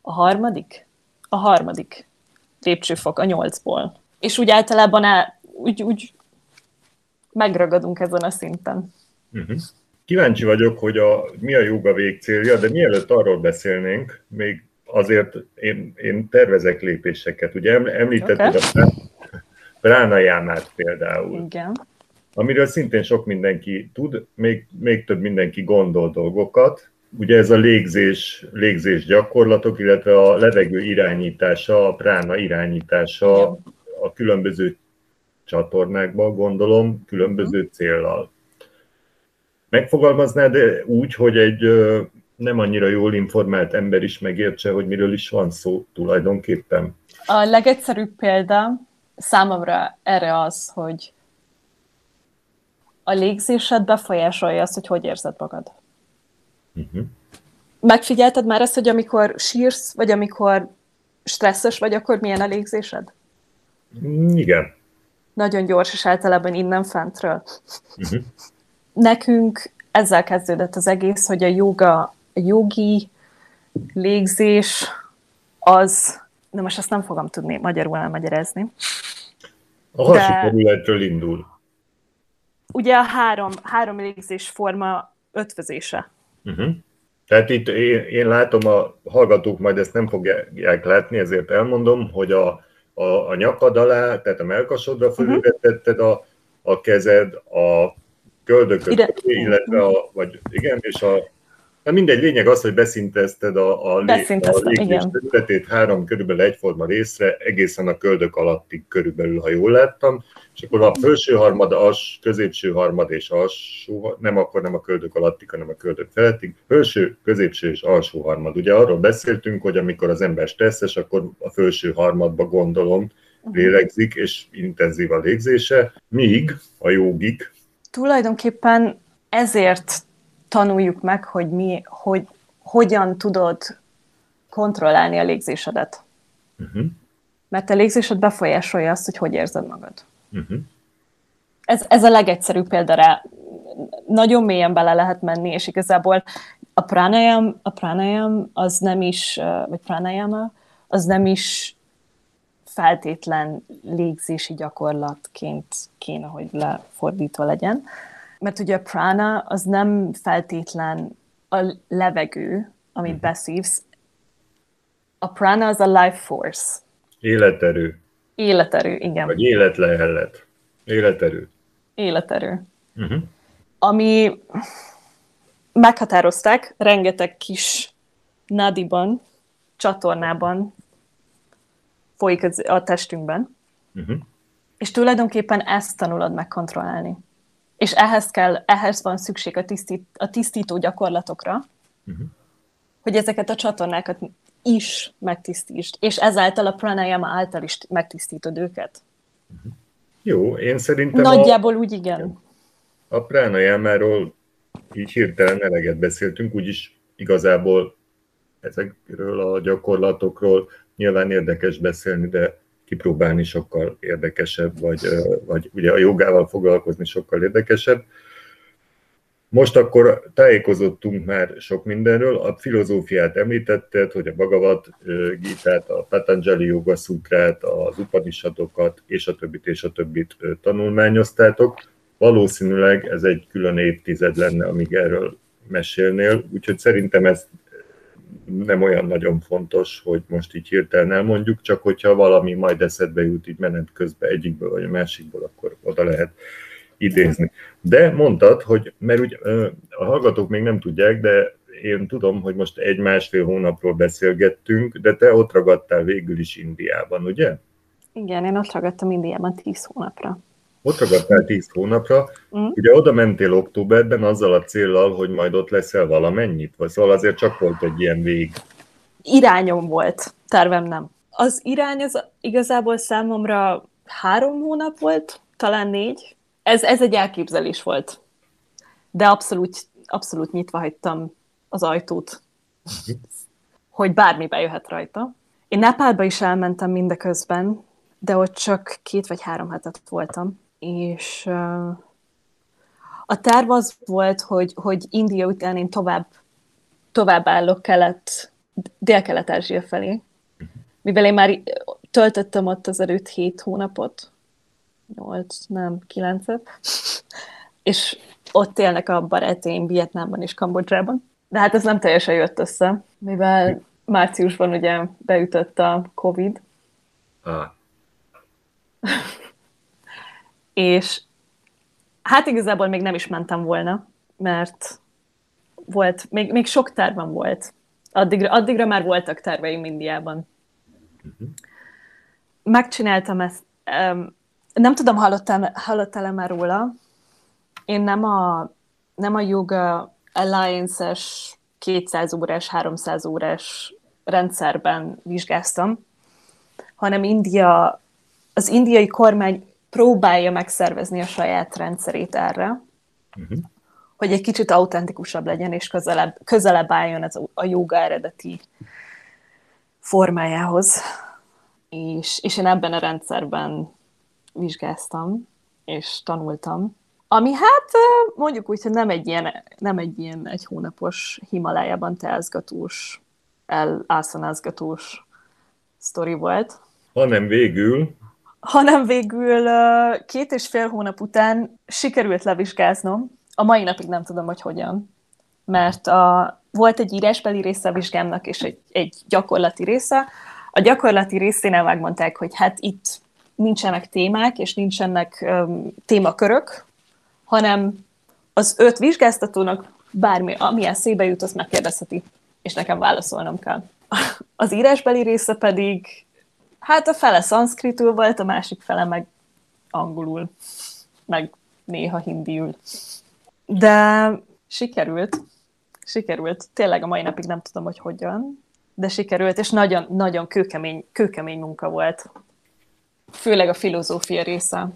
a harmadik? A harmadik lépcsőfok a nyolcból. És úgy általában el, úgy, úgy megragadunk ezen a szinten. Uh-huh. Kíváncsi vagyok, hogy a, mi a joga végcélja, de mielőtt arról beszélnénk, még azért én, én tervezek lépéseket. Ugye említetted okay. a pránajámát például. Igen. Amiről szintén sok mindenki tud, még, még több mindenki gondol dolgokat. Ugye ez a légzés, légzés gyakorlatok, illetve a levegő irányítása, a prána irányítása Igen. A különböző csatornákban, gondolom, különböző céllal. Megfogalmaznád úgy, hogy egy nem annyira jól informált ember is megértse, hogy miről is van szó tulajdonképpen? A legegyszerűbb példa számomra erre az, hogy a légzésed befolyásolja azt, hogy hogy érzed magad. Uh-huh. Megfigyelted már ezt, hogy amikor sírsz, vagy amikor stresszes vagy, akkor milyen a légzésed? Mm, igen. Nagyon gyors, és általában innen fentről. Uh-huh nekünk ezzel kezdődött az egész, hogy a joga, a jogi légzés az, de most ezt nem fogom tudni magyarul elmagyarázni. A hasikerületről indul. Ugye a három, három légzés forma ötvözése. Uh-huh. Tehát itt én, én látom, a hallgatók majd ezt nem fogják látni, ezért elmondom, hogy a, a, a nyakad alá, tehát a melkasodra mhm. fölülvetetted a, a kezed, a köldököt, Ide. illetve a, vagy igen, és a Na mindegy, lényeg az, hogy beszintezted a, a, lé, a területét három körülbelül egyforma részre, egészen a köldök alatti körülbelül, ha jól láttam, és akkor a felső harmad, as, középső harmad és alsó, nem akkor nem a köldök alatti, hanem a köldök feletti, felső, középső és alsó harmad. Ugye arról beszéltünk, hogy amikor az ember stresszes, akkor a felső harmadba gondolom, mhm. lélegzik, és intenzív a légzése, míg a jogik. Tulajdonképpen ezért tanuljuk meg, hogy, mi, hogy hogyan tudod kontrollálni a légzésedet. Uh-huh. Mert a légzésed befolyásolja azt, hogy hogy érzed magad. Uh-huh. Ez, ez a legegyszerűbb példa rá. Nagyon mélyen bele lehet menni, és igazából a pranayam, a pranayam az nem is, vagy pranayama, az nem is feltétlen légzési gyakorlatként kéne, hogy lefordítva legyen, mert ugye a prana az nem feltétlen a levegő, amit mhm. beszívsz. A prana az a life force. Életerő. Életerő, igen. Vagy életlehellet. Életerő. Életerő. Uh-huh. Ami meghatározták rengeteg kis nadiban, csatornában folyik a testünkben, uh-huh. és tulajdonképpen ezt tanulod megkontrollálni és ehhez kell, ehhez van szükség a, tisztít, a tisztító gyakorlatokra, uh-huh. hogy ezeket a csatornákat is megtisztítsd, és ezáltal a pranayama által is megtisztítod őket. Jó, én szerintem... Nagyjából a, úgy igen. A pranayamáról így hirtelen eleget beszéltünk, úgyis igazából ezekről a gyakorlatokról nyilván érdekes beszélni, de kipróbálni sokkal érdekesebb, vagy, vagy ugye a jogával foglalkozni sokkal érdekesebb. Most akkor tájékozottunk már sok mindenről, a filozófiát említetted, hogy a Bhagavad Gitát, a Patanjali Yoga Sutrát, az Upanishadokat és a többit és a többit tanulmányoztátok. Valószínűleg ez egy külön évtized lenne, amíg erről mesélnél, úgyhogy szerintem ezt nem olyan nagyon fontos, hogy most így hirtelen elmondjuk, csak hogyha valami majd eszedbe jut így menet közben egyikből vagy a másikból, akkor oda lehet idézni. De mondtad, hogy, mert úgy a hallgatók még nem tudják, de én tudom, hogy most egy-másfél hónapról beszélgettünk, de te ott ragadtál végül is Indiában, ugye? Igen, én ott ragadtam Indiában tíz hónapra. Ott ragadtál tíz hónapra, mm. ugye oda mentél októberben azzal a céllal, hogy majd ott leszel valamennyit, vagy szóval azért csak volt egy ilyen vég. Irányom volt, tervem nem. Az irány az igazából számomra három hónap volt, talán négy. Ez, ez egy elképzelés volt. De abszolút, abszolút nyitva hagytam az ajtót, hogy bármi bejöhet rajta. Én Nepálba is elmentem mindeközben, de ott csak két vagy három hetet voltam és a terv az volt, hogy, hogy India után én tovább, tovább állok kelet, dél-kelet-ázsia felé, mivel én már töltöttem ott az előtt hét hónapot, nyolc, nem, kilencet, és ott élnek a barátaim Vietnámban és Kambodzsában. De hát ez nem teljesen jött össze, mivel márciusban ugye beütött a Covid. Ah *laughs* és hát igazából még nem is mentem volna, mert volt, még, még sok tervem volt. Addigra, addigra már voltak terveim Indiában. Uh-huh. Megcsináltam ezt, um, nem tudom, hallottál, hallottál már róla. Én nem a, nem a Yoga Alliance-es 200 órás, 300 órás rendszerben vizsgáztam, hanem India, az indiai kormány próbálja megszervezni a saját rendszerét erre, uh-huh. hogy egy kicsit autentikusabb legyen, és közelebb, közelebb álljon ez a joga eredeti formájához. És, és én ebben a rendszerben vizsgáztam, és tanultam. Ami hát mondjuk úgy, hogy nem egy ilyen, nem egy, ilyen egy hónapos Himalájában teázgatós, elászanázgatós sztori volt. Hanem végül hanem végül két és fél hónap után sikerült levizsgáznom. A mai napig nem tudom, hogy hogyan. Mert a, volt egy írásbeli része a vizsgámnak, és egy, egy gyakorlati része. A gyakorlati részénél megmondták, hogy hát itt nincsenek témák, és nincsenek um, témakörök, hanem az öt vizsgáztatónak bármi, amilyen szébe jut, azt megkérdezheti, és nekem válaszolnom kell. *laughs* Az írásbeli része pedig, hát a fele szanszkritul volt, a másik fele meg angolul, meg néha hindiül. De sikerült, sikerült. Tényleg a mai napig nem tudom, hogy hogyan, de sikerült, és nagyon, nagyon kőkemény, kőkemény munka volt. Főleg a filozófia része.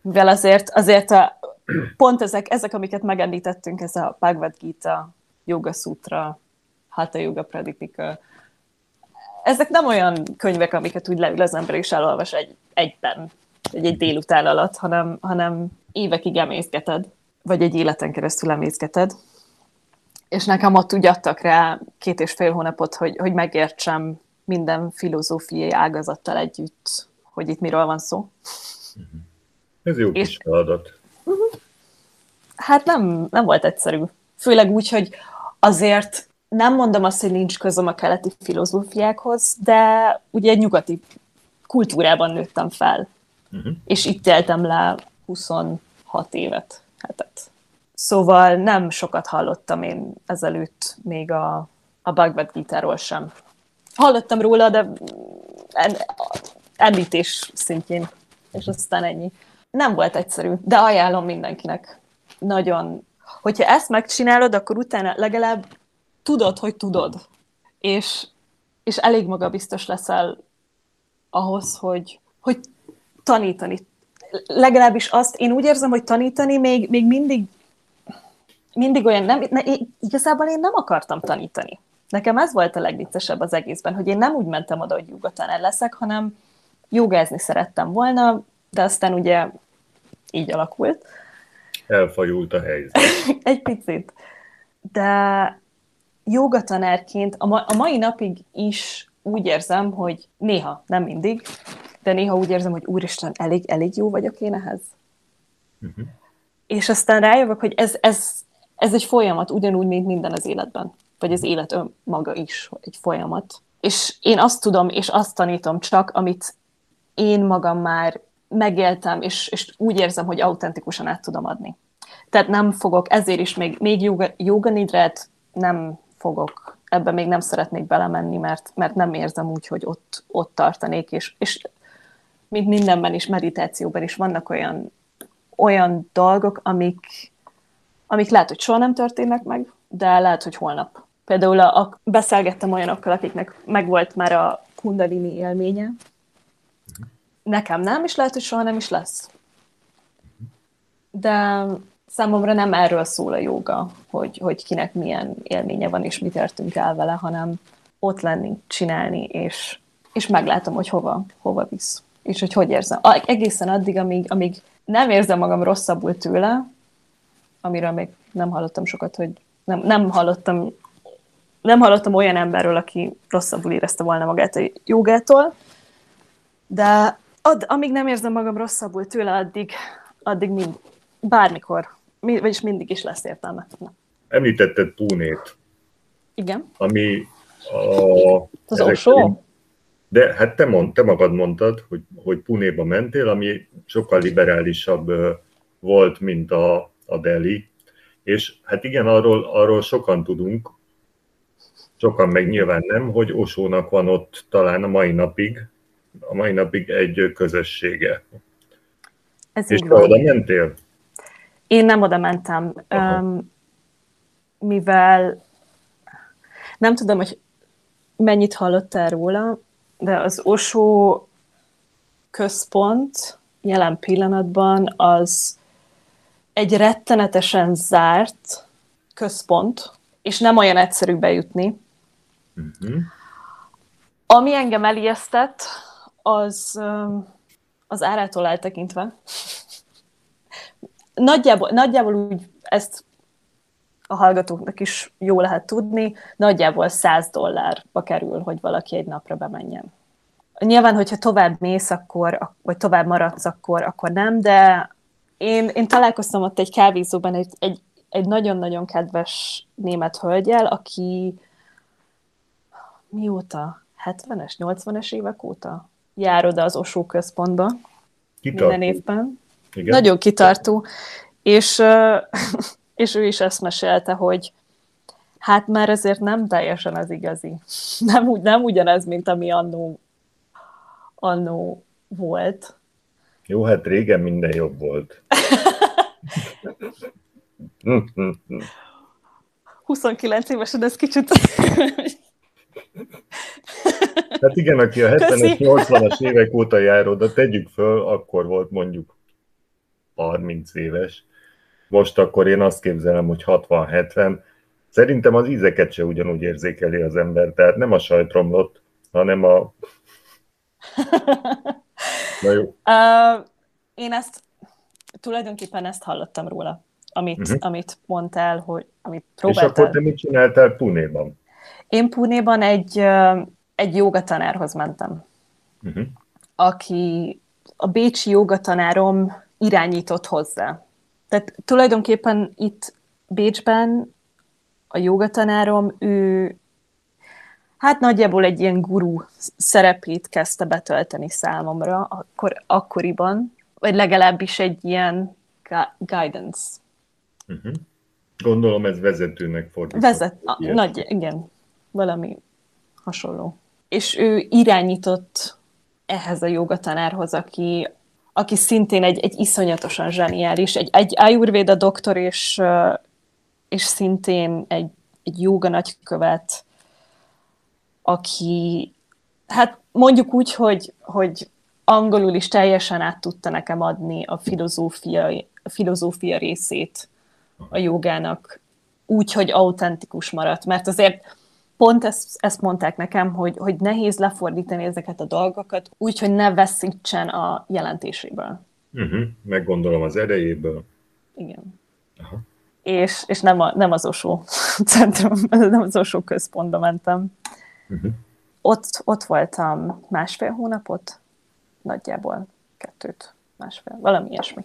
Mivel azért, azért a, pont ezek, ezek, amiket megemlítettünk, ez a Bhagavad Gita, Yoga Sutra, Hatha Yoga Pradipika, ezek nem olyan könyvek, amiket úgy leül az ember és elolvas egy, egyben, egy, egy délután alatt, hanem, hanem évekig emészgeted, vagy egy életen keresztül emészgeted. És nekem ott úgy adtak rá két és fél hónapot, hogy, hogy megértsem minden filozófiai ágazattal együtt, hogy itt miről van szó. Ez jó és, kis feladat. Uh-huh. Hát nem, nem volt egyszerű. Főleg úgy, hogy azért nem mondom azt, hogy nincs közöm a keleti filozófiákhoz, de ugye egy nyugati kultúrában nőttem fel. Uh-huh. És itt éltem le 26 évet. Hetet. Szóval nem sokat hallottam én ezelőtt még a, a Bhagavad Gita-ról sem. Hallottam róla, de említés szintjén, és aztán ennyi. Nem volt egyszerű, de ajánlom mindenkinek. Nagyon. Hogyha ezt megcsinálod, akkor utána legalább tudod, hogy tudod. És, és elég magabiztos leszel ahhoz, hogy, hogy tanítani. Legalábbis azt, én úgy érzem, hogy tanítani még, még mindig, mindig olyan, nem, ne, én, igazából én nem akartam tanítani. Nekem ez volt a legviccesebb az egészben, hogy én nem úgy mentem oda, hogy jogatanár leszek, hanem jogázni szerettem volna, de aztán ugye így alakult. Elfajult a helyzet. *laughs* Egy picit. De jogatanárként a, ma, a mai napig is úgy érzem, hogy néha, nem mindig, de néha úgy érzem, hogy úristen, elég, elég jó vagyok én ehhez. Uh-huh. És aztán rájövök, hogy ez, ez, ez egy folyamat, ugyanúgy, mint minden az életben. Vagy az élet önmaga is egy folyamat. És én azt tudom, és azt tanítom csak, amit én magam már megéltem, és, és úgy érzem, hogy autentikusan át tudom adni. Tehát nem fogok, ezért is még, még nidrát nem fogok, ebbe még nem szeretnék belemenni, mert, mert nem érzem úgy, hogy ott, ott tartanék, és, és mint mindenben is, meditációban is vannak olyan, olyan dolgok, amik, amik lehet, hogy soha nem történnek meg, de lehet, hogy holnap. Például a, a, beszélgettem olyanokkal, akiknek megvolt már a kundalini élménye. Nekem nem, és lehet, hogy soha nem is lesz. De számomra nem erről szól a joga, hogy, hogy kinek milyen élménye van, és mit értünk el vele, hanem ott lenni, csinálni, és, és meglátom, hogy hova, hova visz. És hogy hogy érzem. Egészen addig, amíg, amíg nem érzem magam rosszabbul tőle, amiről még nem hallottam sokat, hogy nem, nem hallottam nem hallottam olyan emberről, aki rosszabbul érezte volna magát a jogától, de ad, amíg nem érzem magam rosszabbul tőle, addig, addig mind, bármikor mi, vagyis mindig is lesz értelme. Na. Említetted Púnét. Igen. Ami a... Az Osó? De hát te, mond, te magad mondtad, hogy, hogy Punéba mentél, ami sokkal liberálisabb volt, mint a, a Delhi. És hát igen, arról, arról sokan tudunk, sokan meg nyilván nem, hogy Osónak van ott talán a mai napig, a mai napig egy közössége. Ez És te oda mentél? Én nem oda mentem, um, mivel nem tudom, hogy mennyit hallottál róla, de az Osó központ jelen pillanatban az egy rettenetesen zárt központ, és nem olyan egyszerű bejutni. Uh-huh. Ami engem elijesztett, az az árától eltekintve, nagyjából, nagyjából úgy ezt a hallgatóknak is jó lehet tudni, nagyjából 100 dollárba kerül, hogy valaki egy napra bemenjen. Nyilván, hogyha tovább mész, akkor, vagy tovább maradsz, akkor, akkor nem, de én, én találkoztam ott egy kávézóban egy, egy, egy nagyon-nagyon kedves német hölgyel, aki mióta? 70-es, 80-es évek óta jár oda az Osó központba. Kitartó. Minden évben. Igen. Nagyon kitartó. És, *laughs* és ő is ezt mesélte, hogy Hát már azért nem teljesen az igazi. *laughs* Nem, úgy, nem ugyanez, mint ami annó, annó volt. Jó, hát régen minden jobb volt. *laughs* 29 évesen ez kicsit... Hát igen, aki a 70-es, 80-as évek óta jár oda, tegyük föl, akkor volt mondjuk 30 éves. Most akkor én azt képzelem, hogy 60-70. Szerintem az ízeket se ugyanúgy érzékeli az ember, tehát nem a sajtromlott, hanem a... *laughs* Na jó. Uh, én ezt, tulajdonképpen ezt hallottam róla, amit, uh-huh. amit mondtál, hogy amit próbáltál. És akkor te mit csináltál Punéban? Én Punéban egy, egy jogatanárhoz mentem, uh-huh. aki a bécsi jogatanárom irányított hozzá. Tehát tulajdonképpen itt Bécsben a jogatanárom, ő hát nagyjából egy ilyen guru szerepét kezdte betölteni számomra akkor, akkoriban, vagy legalábbis egy ilyen guidance. Uh-huh. Gondolom ez vezetőnek fordítva. Vezet, a, nagy, igen, valami hasonló. És ő irányított ehhez a jogatanárhoz, aki, aki szintén egy, egy iszonyatosan zseniális, egy, egy Ayurveda doktor, és, és szintén egy, egy joga nagykövet, aki, hát mondjuk úgy, hogy, hogy angolul is teljesen át tudta nekem adni a filozófia, a filozófia részét a jogának, úgy, hogy autentikus maradt. Mert azért pont ezt, ezt mondták nekem, hogy, hogy nehéz lefordítani ezeket a dolgokat, úgy, hogy ne veszítsen a jelentéséből. Uh-huh. Meggondolom az erejéből. Igen. Aha. És, és nem, a, nem az Osó *laughs* centrum, nem az Osó központba mentem. Uh-huh. Ott, ott voltam másfél hónapot, nagyjából kettőt, másfél, valami ilyesmi.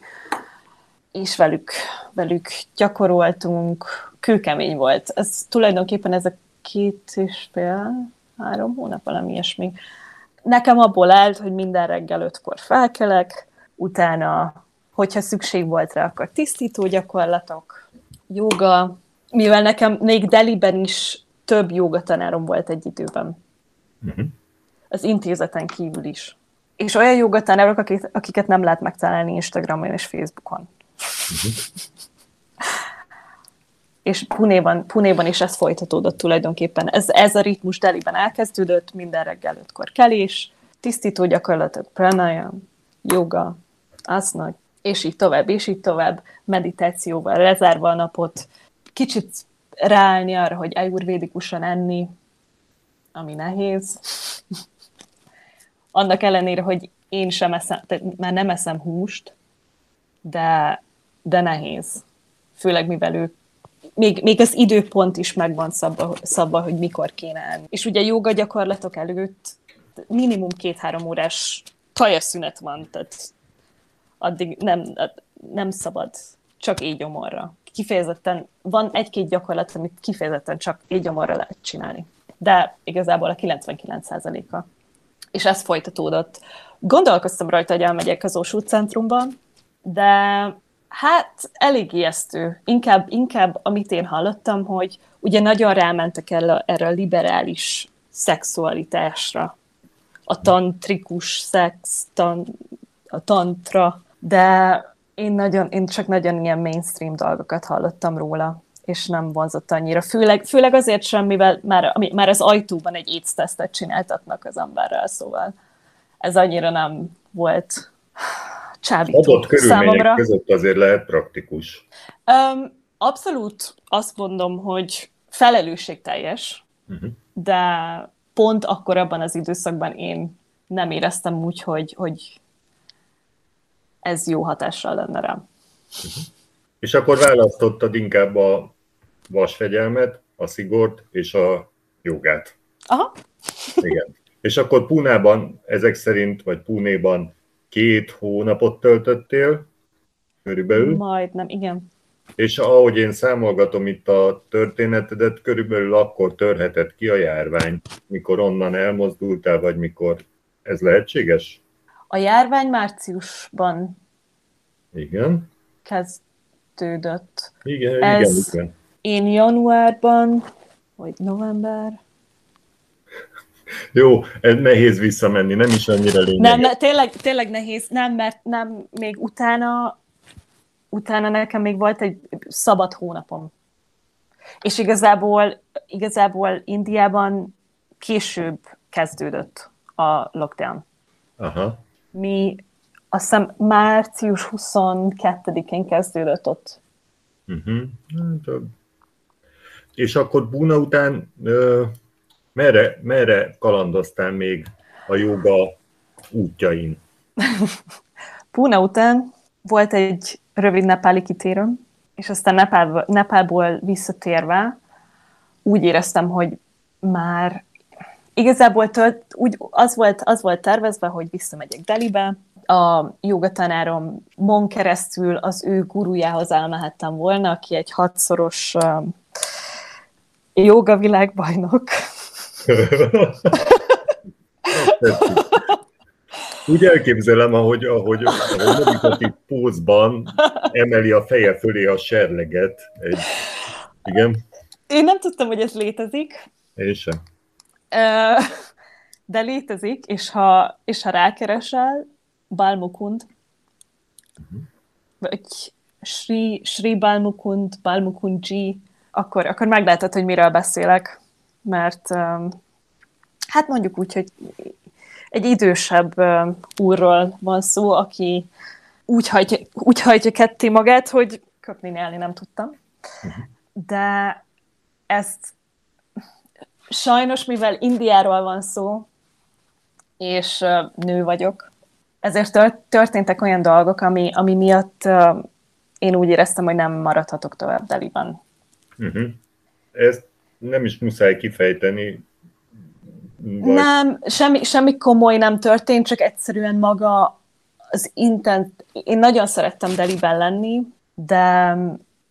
És velük, velük gyakoroltunk, kőkemény volt. Ez tulajdonképpen ez a két és fél, három hónap, valami ilyesmi. Nekem abból állt, hogy minden reggel ötkor felkelek, utána, hogyha szükség volt rá, akkor tisztító gyakorlatok, joga, mivel nekem még Deliben is több jogatanárom volt egy időben. Uh-huh. Az intézeten kívül is. És olyan jogatanárok, akik, akiket nem lehet megtalálni Instagramon és Facebookon. Uh-huh. És Punéban, Punéban is ez folytatódott tulajdonképpen. Ez, ez a ritmus Deliben elkezdődött, minden reggel ötkor kelés, tisztító gyakorlatok, pranayam, joga, asana, és így tovább, és így tovább, meditációval lezárva a napot, kicsit ráállni arra, hogy ayurvédikusan enni, ami nehéz. *laughs* Annak ellenére, hogy én sem eszem, már nem eszem húst, de, de nehéz. Főleg mivel ők még, még az időpont is meg van szabva, szabva, hogy mikor kéne enni. És ugye joga gyakorlatok előtt minimum két-három órás tajaszünet van, tehát addig nem, nem szabad csak így gyomorra. Kifejezetten, van egy-két gyakorlat, amit kifejezetten csak így gyomorra lehet csinálni. De igazából a 99%-a. És ez folytatódott. Gondolkoztam rajta, hogy elmegyek az Osú centrumba, de hát elég ijesztő. Inkább, inkább, amit én hallottam, hogy ugye nagyon rámentek el erre a liberális szexualitásra. A tantrikus szex, tan, a tantra, de én, nagyon, én csak nagyon ilyen mainstream dolgokat hallottam róla, és nem vonzott annyira. Főleg, főleg azért sem, mivel már, már az ajtóban egy AIDS csináltatnak az emberrel, szóval ez annyira nem volt csábító Adott körülmények számomra. között azért lehet praktikus. Um, abszolút azt mondom, hogy felelősségteljes, uh-huh. de pont akkor abban az időszakban én nem éreztem úgy, hogy, hogy ez jó hatással lenne rám. Uh-huh. És akkor választottad inkább a vasfegyelmet, a szigort és a jogát. Aha. Igen. És akkor Púnában ezek szerint, vagy Púnéban két hónapot töltöttél, körülbelül. Majdnem, igen. És ahogy én számolgatom itt a történetedet, körülbelül akkor törhetett ki a járvány, mikor onnan elmozdultál, vagy mikor ez lehetséges? A járvány márciusban igen. kezdődött. Igen, ez igen, igen. Én januárban hogy november... Jó, ez nehéz visszamenni, nem is annyira lényeges. Nem, ne, tényleg, tényleg nehéz, nem, mert nem, még utána, utána nekem még volt egy szabad hónapom. És igazából, igazából Indiában később kezdődött a lockdown. Aha. Mi azt hiszem március 22-én kezdődött ott. Uh-huh. És akkor Buna után ö, merre, merre kalandoztál még a joga útjain? *laughs* Puna után volt egy rövid nepáli kitérőm, és aztán Nepálból, Nepálból visszatérve úgy éreztem, hogy már igazából tölt, úgy, az, volt, az volt tervezve, hogy visszamegyek Delibe, a jogatanárom Mon keresztül az ő gurujához elmehettem volna, aki egy hatszoros uh, joga világbajnok. Úgy elképzelem, ahogy, ahogy, ahogy meditatív pózban emeli a feje fölé a serleget. Egy... Igen? Én nem tudtam, hogy ez létezik. Én sem. De létezik, és ha, és ha rákeresel, Balmukund, uh-huh. vagy Sri, Sri Balmukund, Balmukundji, akkor, akkor meglátod, hogy miről beszélek. Mert um, hát mondjuk úgy, hogy egy idősebb um, úrról van szó, aki úgy hajtja, úgy hajtja ketté magát, hogy köpni nyelni nem tudtam. Uh-huh. De ezt sajnos, mivel Indiáról van szó, és nő vagyok, ezért történtek olyan dolgok, ami, ami miatt én úgy éreztem, hogy nem maradhatok tovább Deliban. Uh-huh. Ezt nem is muszáj kifejteni. Vagy... Nem, semmi, semmi komoly nem történt, csak egyszerűen maga az intent. Én nagyon szerettem Deliben lenni, de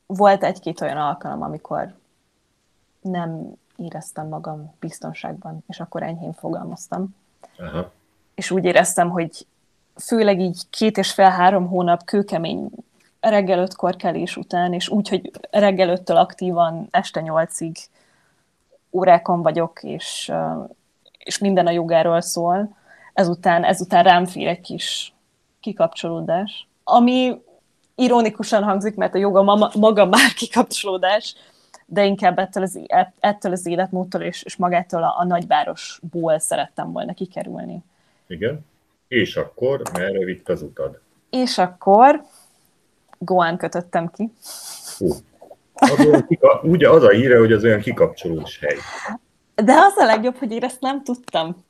volt egy-két olyan alkalom, amikor nem éreztem magam biztonságban, és akkor enyhén fogalmaztam. Aha. És úgy éreztem, hogy főleg így két és fél-három hónap kőkemény reggel ötkor kelés után, és úgy, hogy reggel öttől aktívan este nyolcig órákon vagyok, és, és minden a jogáról szól, ezután, ezután rám fér egy kis kikapcsolódás. Ami ironikusan hangzik, mert a joga maga már kikapcsolódás, de inkább ettől az, ettől az életmódtól és, és magától a, a nagyvárosból szerettem volna kikerülni. Igen. És akkor merre vitt az utad? És akkor Goán kötöttem ki. Hú. Az kika, ugye az a híre, hogy az olyan kikapcsolós hely. De az a legjobb, hogy én ezt nem tudtam.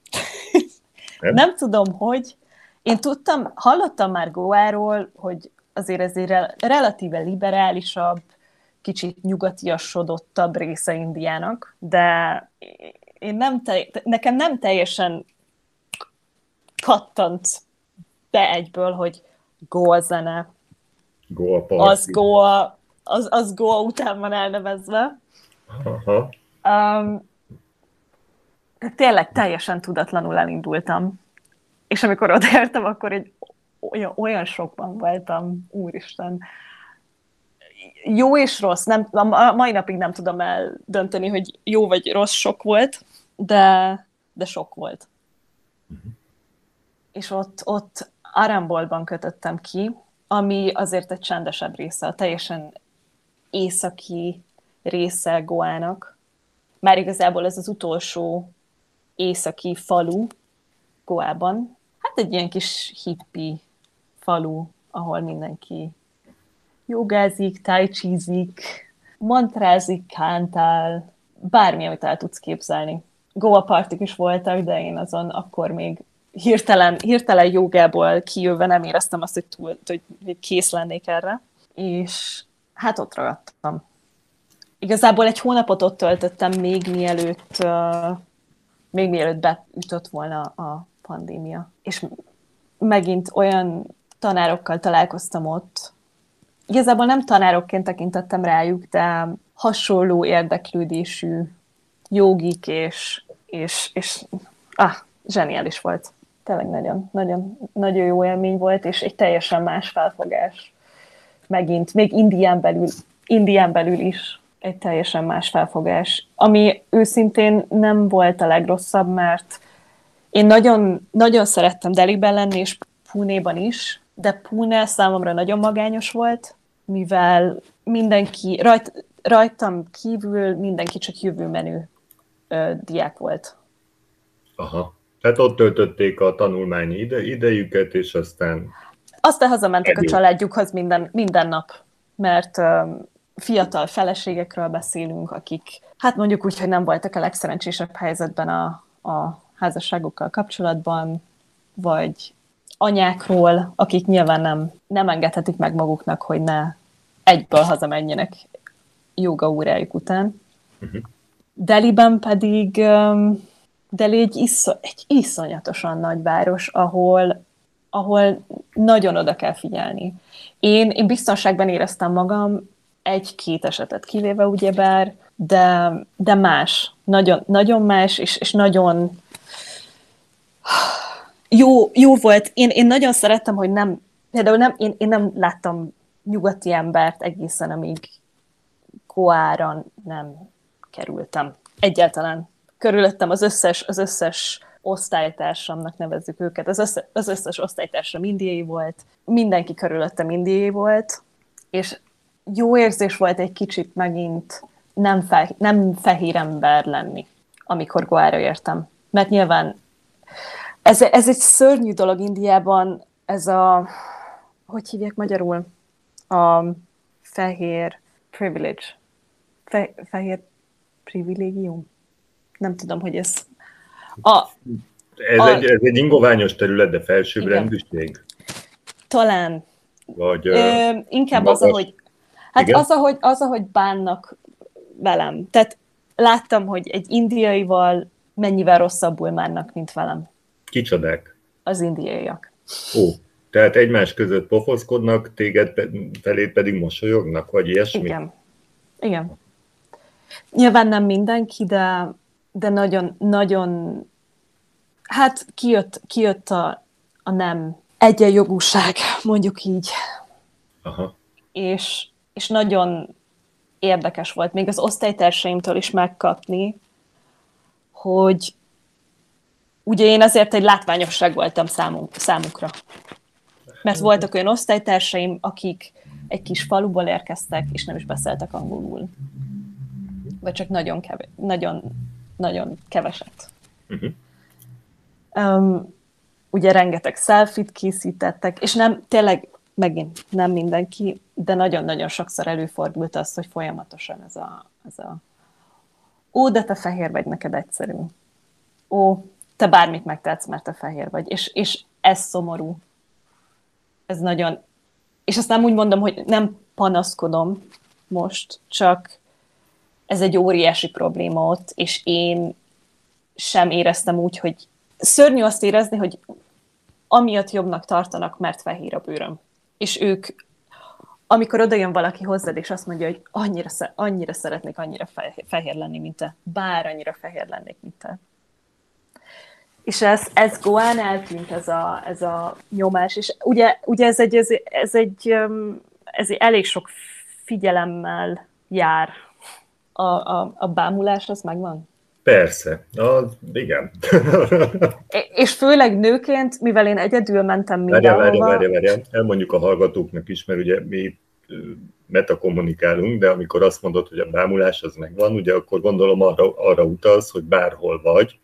Nem, nem tudom, hogy. Én tudtam, hallottam már Goáról, hogy azért ezért relatíve liberálisabb, kicsit nyugatiasodottabb része Indiának, de én nem te, nekem nem teljesen kattant be egyből, hogy Goa zene. Goa party. Az Goa, az, az Goa után van elnevezve. Aha. Um, tényleg teljesen tudatlanul elindultam. És amikor odaértem, akkor egy olyan, olyan sokban voltam, úristen. Jó és rossz, nem, a mai napig nem tudom eldönteni, hogy jó vagy rossz sok volt, de, de sok volt. Uh-huh és ott, ott Arambolban kötöttem ki, ami azért egy csendesebb része, a teljesen északi része Goának. Már igazából ez az utolsó északi falu Goában. Hát egy ilyen kis hippi falu, ahol mindenki jogázik, tájcsízik, mantrázik, kántál, bármi, amit el tudsz képzelni. Goa partik is voltak, de én azon akkor még hirtelen, hirtelen jogából kijövve nem éreztem azt, hogy, túl, hogy kész lennék erre. És hát ott ragadtam. Igazából egy hónapot ott töltöttem, még mielőtt, uh, még mielőtt beütött volna a pandémia. És megint olyan tanárokkal találkoztam ott, igazából nem tanárokként tekintettem rájuk, de hasonló érdeklődésű jogik, és, és, és ah, zseniális volt tényleg nagyon, nagyon, nagyon jó élmény volt, és egy teljesen más felfogás. Megint, még Indián belül, Indián belül is. egy teljesen más felfogás, ami őszintén nem volt a legrosszabb, mert én nagyon, nagyon szerettem Deliben lenni, és Punéban is, de Pune számomra nagyon magányos volt, mivel mindenki, rajt, rajtam kívül mindenki csak jövőmenő ö, diák volt. Aha. Tehát ott töltötték a tanulmányi ide, idejüket, és aztán... Aztán hazamentek a családjukhoz minden, minden nap, mert fiatal feleségekről beszélünk, akik hát mondjuk úgy, hogy nem voltak a legszerencsésebb helyzetben a, a házasságukkal kapcsolatban, vagy anyákról, akik nyilván nem, nem engedhetik meg maguknak, hogy ne egyből hazamenjenek joga órájuk után. Uh-huh. Deliben pedig um, Deli egy, iszо, egy iszonyatosan nagy város, ahol, ahol nagyon oda kell figyelni. Én, én biztonságban éreztem magam, egy-két esetet kivéve ugyebár, de, de más. Nagyon, nagyon más, és, és nagyon jó, jó volt. Én, én nagyon szerettem, hogy nem, például nem, én, én nem láttam nyugati embert egészen, amíg Koára nem kerültem. Egyáltalán. Körülöttem az összes, az összes osztálytársamnak nevezzük őket. Az, össze, az összes osztálytársam indiai volt, mindenki körülöttem indiai volt, és jó érzés volt egy kicsit megint nem, fe, nem fehér ember lenni, amikor Goára értem. Mert nyilván ez, ez egy szörnyű dolog Indiában, ez a, hogy hívják magyarul? A fehér privilege. Fe, fehér privilégium? Nem tudom, hogy ez... A, ez, a, egy, ez egy ingoványos terület, de felsőbbrendűség? Talán. Vagy, Ö, inkább magas. az, ahogy Hát az ahogy, az, ahogy bánnak velem. Tehát láttam, hogy egy indiaival mennyivel rosszabbul mánnak, mint velem. Kicsodák? Az indiaiak. Ó, tehát egymás között pofoszkodnak, téged felét pedig mosolyognak, vagy ilyesmi? Igen. Igen. Nyilván nem mindenki, de, de nagyon, nagyon, hát kijött, kijött a, a nem egyenjogúság, mondjuk így. Aha. És, és nagyon érdekes volt még az osztálytársaimtól is megkapni, hogy ugye én azért egy látványosság voltam számunk, számukra. Mert voltak olyan osztálytársaim, akik egy kis faluból érkeztek, és nem is beszéltek angolul. Vagy csak nagyon, kevés, nagyon, nagyon keveset. Uh-huh. Um, ugye rengeteg selfit készítettek, és nem, tényleg megint nem mindenki, de nagyon-nagyon sokszor előfordult az, hogy folyamatosan ez a, ez a ó, de te fehér vagy, neked egyszerű. Ó, te bármit megtetsz, mert te fehér vagy. És, és ez szomorú. Ez nagyon... És azt nem úgy mondom, hogy nem panaszkodom most, csak ez egy óriási probléma ott, és én sem éreztem úgy, hogy szörnyű azt érezni, hogy amiatt jobbnak tartanak, mert fehér a bőröm és ők, amikor oda jön valaki hozzád, és azt mondja, hogy annyira, annyira szeretnék annyira fehér lenni, mint te, bár annyira fehér lennék, mint te. És ez, ez Goán eltűnt, ez a, ez a nyomás, és ugye, ugye ez, egy, ez, ez, egy, ez egy elég sok figyelemmel jár. A, a, a bámulás az megvan? Persze, az, igen. *laughs* és főleg nőként, mivel én egyedül mentem mindenhova... Várjál, várjál, várjál, elmondjuk a hallgatóknak is, mert ugye mi metakommunikálunk, de amikor azt mondod, hogy a bámulás az megvan, ugye akkor gondolom arra, arra utalsz, hogy bárhol vagy,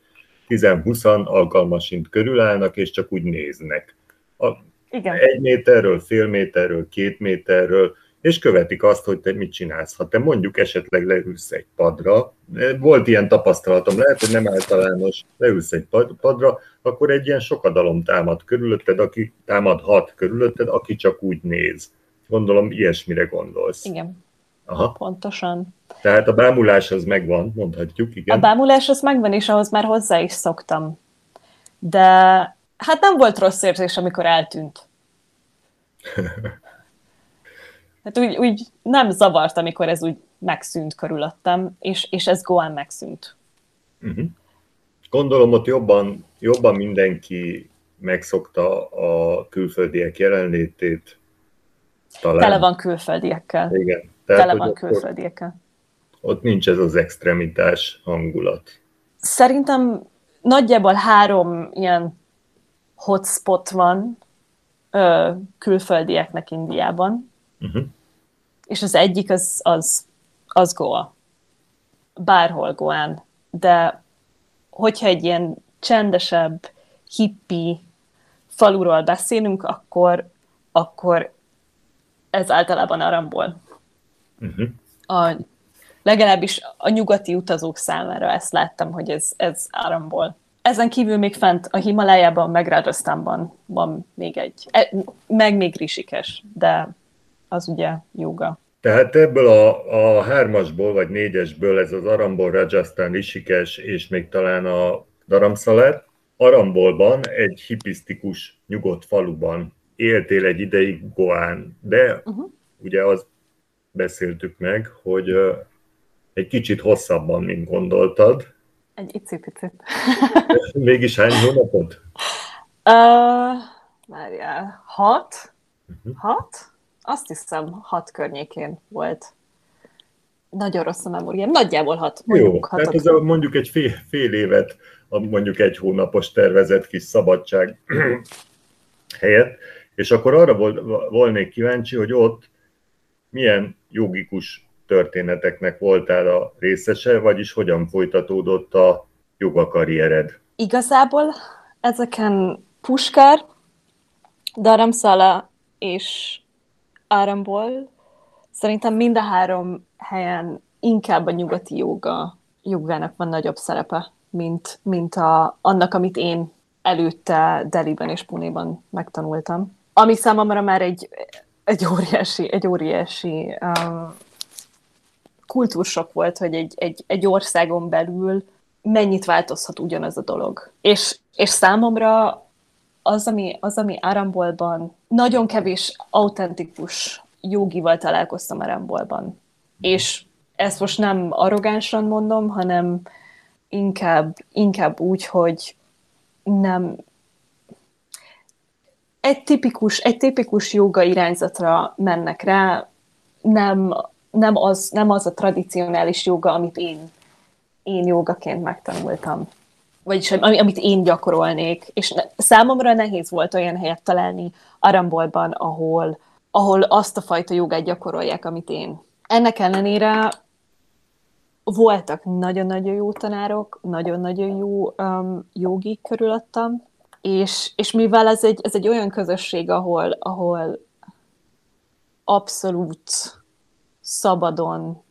10-20 alkalmasint körülállnak, és csak úgy néznek. A, Igen. Egy méterről, fél méterről, két méterről, és követik azt, hogy te mit csinálsz. Ha te mondjuk esetleg leülsz egy padra, volt ilyen tapasztalatom, lehet, hogy nem általános, leülsz egy padra, akkor egy ilyen sokadalom támad körülötted, aki támadhat körülötted, aki csak úgy néz. Gondolom, ilyesmire gondolsz. Igen. Aha. Pontosan. Tehát a bámulás az megvan, mondhatjuk, igen. A bámulás az megvan, és ahhoz már hozzá is szoktam. De hát nem volt rossz érzés, amikor eltűnt. *laughs* Hát úgy, úgy nem zavart, amikor ez úgy megszűnt körülöttem, és, és ez Goan megszűnt. Uh-huh. Gondolom ott jobban, jobban mindenki megszokta a külföldiek jelenlétét. Talán. Tele van külföldiekkel. Igen. Tehát, Tele van külföldiekkel. ott nincs ez az extremitás hangulat. Szerintem nagyjából három ilyen hotspot van ö, külföldieknek Indiában, uh-huh. és az egyik az, az, az Goa. Bárhol Goán. De hogyha egy ilyen csendesebb, hippi faluról beszélünk, akkor, akkor ez általában aramból. Uh-huh. A, legalábbis a nyugati utazók számára ezt láttam, hogy ez, ez áramból. Ezen kívül még fent a Himalájában, meg Rajasztánban van még egy, e, meg még Risikes, de az ugye joga. Tehát ebből a, a hármasból vagy négyesből ez az Arambol, Rajasthan, Risikes és még talán a Daramszaler, Arambolban egy hipisztikus nyugodt faluban éltél egy ideig Goán, de uh-huh. ugye azt beszéltük meg, hogy egy kicsit hosszabban, mint gondoltad. Egy icipicit. *laughs* Mégis hány hónapot? Uh, várjál, hat? Uh-huh. Hat? Azt hiszem, hat környékén volt. Nagyon rossz a memóriám. Nagyjából hat. Jó, tehát ez a, mondjuk egy fél, fél évet, a mondjuk egy hónapos tervezett kis szabadság *clears throat* helyett, és akkor arra volnék kíváncsi, hogy ott milyen jogikus történeteknek voltál a részese, vagyis hogyan folytatódott a jogakarriered? Igazából ezeken Puskár, Daramszala és Áramból szerintem mind a három helyen inkább a nyugati joga, jogának van nagyobb szerepe, mint, mint a, annak, amit én előtte Deliben és Punéban megtanultam. Ami számomra már egy, egy óriási, egy óriási um, kultúrsok volt, hogy egy, egy, egy országon belül mennyit változhat ugyanaz a dolog. És, és számomra az, ami, az, ami Árambolban nagyon kevés autentikus jogival találkoztam Árambolban. És ezt most nem arrogánsan mondom, hanem inkább, inkább úgy, hogy nem egy tipikus, egy tipikus joga irányzatra mennek rá, nem, nem, az, nem az a tradicionális joga, amit én, én jogaként megtanultam. Vagyis amit én gyakorolnék. És számomra nehéz volt olyan helyet találni Arambolban, ahol, ahol azt a fajta jogát gyakorolják, amit én. Ennek ellenére voltak nagyon-nagyon jó tanárok, nagyon-nagyon jó um, jogi körülöttem, és, és mivel ez egy, ez egy olyan közösség, ahol, ahol abszolút szabadon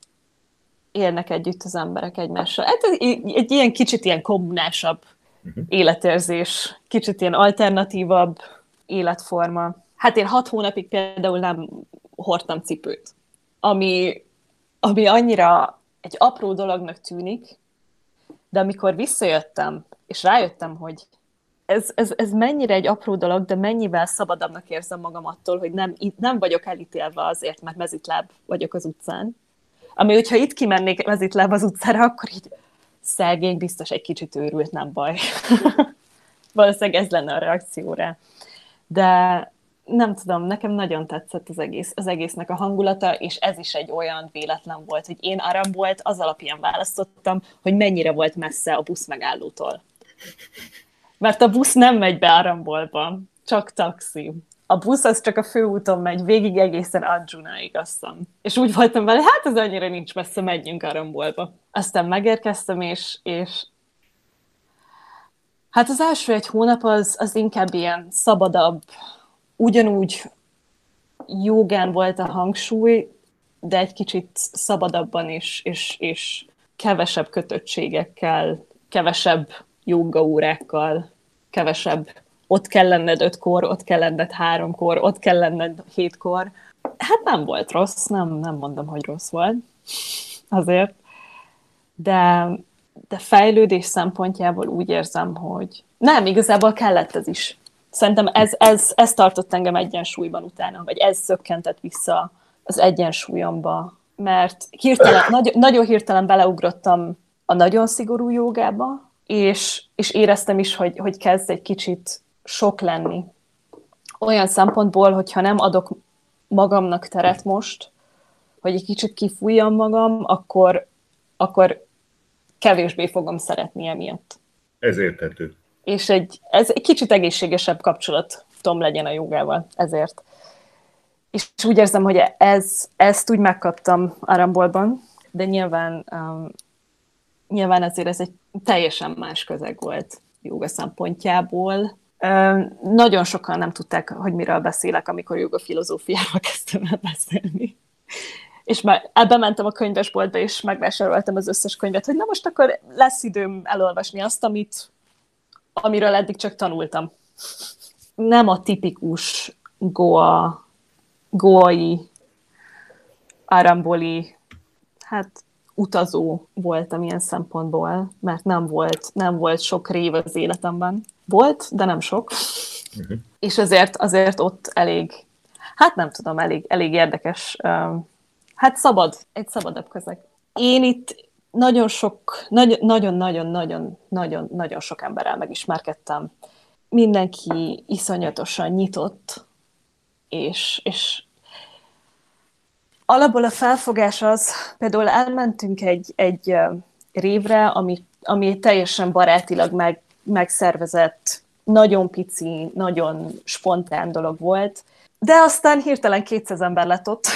élnek együtt az emberek egymással. Hát egy, egy ilyen kicsit ilyen kommunásabb uh-huh. életérzés, kicsit ilyen alternatívabb életforma. Hát én hat hónapig például nem hordtam cipőt, ami, ami annyira egy apró dolognak tűnik, de amikor visszajöttem, és rájöttem, hogy ez, ez, ez mennyire egy apró dolog, de mennyivel szabadabbnak érzem magam attól, hogy nem, nem vagyok elítélve azért, mert mezitláb vagyok az utcán. Ami, hogyha itt kimennék mezitláb az utcára, akkor így szegény biztos egy kicsit őrült, nem baj. *laughs* Valószínűleg ez lenne a reakcióra. De nem tudom, nekem nagyon tetszett az, egész, az egésznek a hangulata, és ez is egy olyan véletlen volt, hogy én aram volt, az alapján választottam, hogy mennyire volt messze a busz megállótól. Mert a busz nem megy be Arambolba, csak taxi. A busz az csak a főúton megy, végig egészen Arjunaig, azt. És úgy voltam vele, hát ez annyira nincs messze, megyünk Arambolba. Aztán megérkeztem, és, és hát az első egy hónap az, az inkább ilyen szabadabb, ugyanúgy jogán volt a hangsúly, de egy kicsit szabadabban is, és, és kevesebb kötöttségekkel, kevesebb jogaórákkal, kevesebb ott kell lenned ötkor, ott kell lenned háromkor, ott kell lenned hétkor. Hát nem volt rossz, nem, nem mondom, hogy rossz volt azért, de, de fejlődés szempontjából úgy érzem, hogy nem, igazából kellett ez is. Szerintem ez, ez, ez tartott engem egyensúlyban utána, vagy ez szökkentett vissza az egyensúlyomba, mert hirtelen, nagy, nagyon hirtelen beleugrottam a nagyon szigorú jogába, és, és éreztem is, hogy, hogy kezd egy kicsit sok lenni. Olyan szempontból, hogyha nem adok magamnak teret most, hogy egy kicsit kifújjam magam, akkor, akkor kevésbé fogom szeretni emiatt. Ez érthető. És egy, ez egy kicsit egészségesebb kapcsolatom legyen a jogával, ezért. És úgy érzem, hogy ez, ezt úgy megkaptam Arambolban, de nyilván, um, nyilván ezért ez egy teljesen más közeg volt joga szempontjából. Nagyon sokan nem tudták, hogy miről beszélek, amikor joga filozófiáról kezdtem el beszélni. És már bementem a könyvesboltba, és megvásároltam az összes könyvet, hogy na most akkor lesz időm elolvasni azt, amit, amiről eddig csak tanultam. Nem a tipikus Goa goai, aramboli, hát utazó voltam ilyen szempontból, mert nem volt, nem volt sok rév az életemben. Volt, de nem sok. Uh-huh. És azért, azért ott elég, hát nem tudom, elég, elég érdekes, hát szabad, egy szabadabb közeg. Én itt nagyon sok, nagyon-nagyon-nagyon-nagyon-nagyon sok emberrel megismerkedtem. Mindenki iszonyatosan nyitott, és, és alapból a felfogás az, például elmentünk egy, egy révre, ami, ami teljesen barátilag meg, megszervezett, nagyon pici, nagyon spontán dolog volt, de aztán hirtelen 200 ember lett ott.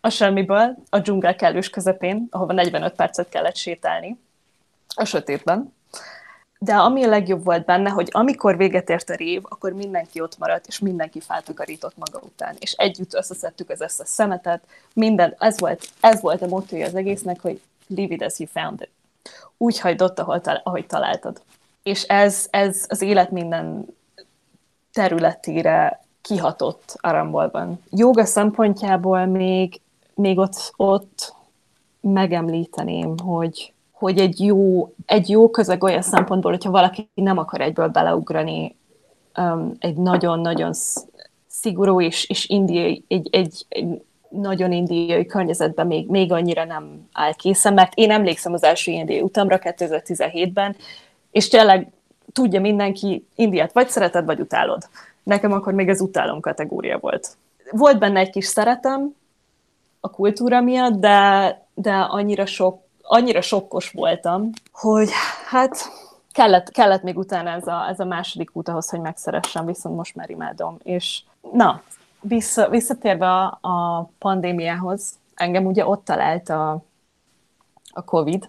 a semmiből, a dzsungel kellős közepén, ahova 45 percet kellett sétálni, a sötétben. De ami a legjobb volt benne, hogy amikor véget ért a rév, akkor mindenki ott maradt, és mindenki feltakarított maga után. És együtt összeszedtük az összes szemetet, minden, ez volt, ez volt a motója az egésznek, hogy leave it as you found it. Úgy hagyd ott, ahol, ahogy találtad. És ez, ez az élet minden területére kihatott Arambolban. Joga szempontjából még, még ott, ott megemlíteném, hogy hogy egy jó, egy jó közeg olyan szempontból, hogyha valaki nem akar egyből beleugrani um, egy nagyon-nagyon szigorú és, és indiai, egy, egy, egy nagyon indiai környezetben még, még annyira nem áll készen, mert én emlékszem az első indiai utamra 2017-ben, és tényleg tudja mindenki, Indiát vagy szereted, vagy utálod. Nekem akkor még az utálom kategória volt. Volt benne egy kis szeretem a kultúra miatt, de, de annyira sok annyira sokkos voltam, hogy hát kellett, kellett még utána ez a, ez a második út ahhoz, hogy megszeressem, viszont most már imádom. És na, vissza, visszatérve a, a pandémiához, engem ugye ott talált a, a COVID,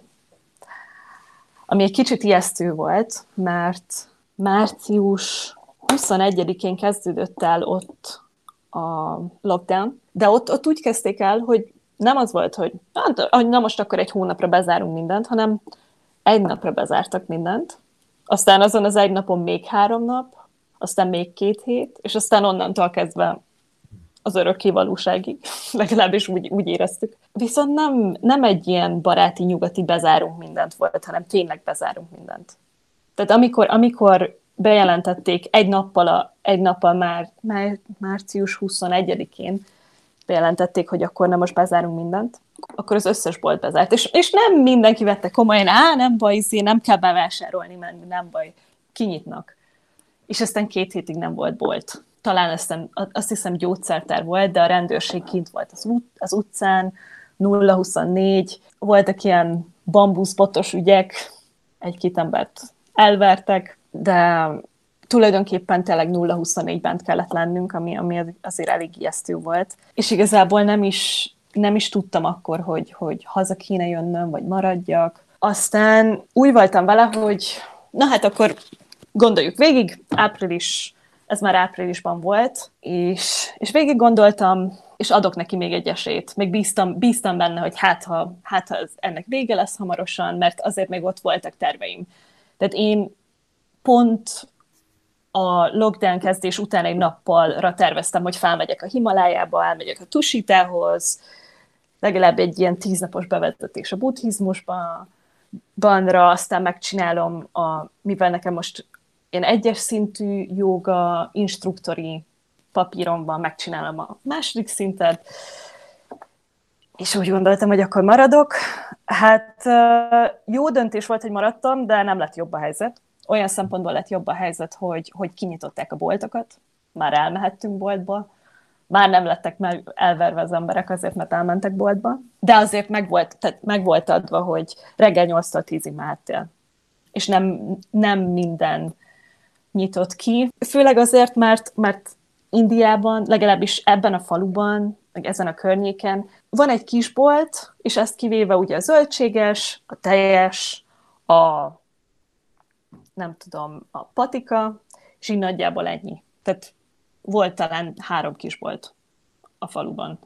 ami egy kicsit ijesztő volt, mert március 21-én kezdődött el ott a lockdown, de ott, ott úgy kezdték el, hogy nem az volt, hogy na most akkor egy hónapra bezárunk mindent, hanem egy napra bezártak mindent, aztán azon az egy napon még három nap, aztán még két hét, és aztán onnantól kezdve az örökké valóságig, *laughs* legalábbis úgy, úgy éreztük. Viszont nem, nem egy ilyen baráti nyugati bezárunk mindent volt, hanem tényleg bezárunk mindent. Tehát amikor, amikor bejelentették egy nappal, a, egy nappal már, már március 21-én, bejelentették, hogy akkor nem most bezárunk mindent, akkor az összes bolt bezárt. És, és nem mindenki vette komolyan, á, nem baj, izé, nem kell bevásárolni menni, nem baj, kinyitnak. És aztán két hétig nem volt bolt. Talán aztán, azt hiszem gyógyszertár volt, de a rendőrség kint volt az, út, az utcán, 0-24, voltak ilyen bambuszbotos ügyek, egy-két embert elvertek, de tulajdonképpen tényleg 0-24-ben kellett lennünk, ami, ami azért elég ijesztő volt. És igazából nem is, nem is tudtam akkor, hogy, hogy haza kéne jönnöm, vagy maradjak. Aztán úgy voltam vele, hogy na hát akkor gondoljuk végig, április, ez már áprilisban volt, és, és végig gondoltam, és adok neki még egy esélyt. Még bíztam, bíztam benne, hogy hát ha, hát ha ennek vége lesz hamarosan, mert azért még ott voltak terveim. Tehát én pont a lockdown kezdés után egy nappalra terveztem, hogy felmegyek a Himalájába, elmegyek a Tusitához, legalább egy ilyen tíznapos bevezetés a buddhizmusba, banra, aztán megcsinálom, a, mivel nekem most én egyes szintű joga instruktori papíromban megcsinálom a második szintet, és úgy gondoltam, hogy akkor maradok. Hát jó döntés volt, hogy maradtam, de nem lett jobb a helyzet. Olyan szempontból lett jobb a helyzet, hogy, hogy kinyitották a boltokat, már elmehettünk boltba, már nem lettek meg elverve az emberek azért, mert elmentek boltba, de azért meg volt, tehát meg volt adva, hogy reggel 8-tól 10-ig mehettél. És nem, nem minden nyitott ki. Főleg azért, mert, mert Indiában, legalábbis ebben a faluban, meg ezen a környéken van egy kisbolt, és ezt kivéve ugye a zöldséges, a teljes, a nem tudom, a patika, és így nagyjából ennyi. Tehát volt talán három kisbolt a faluban.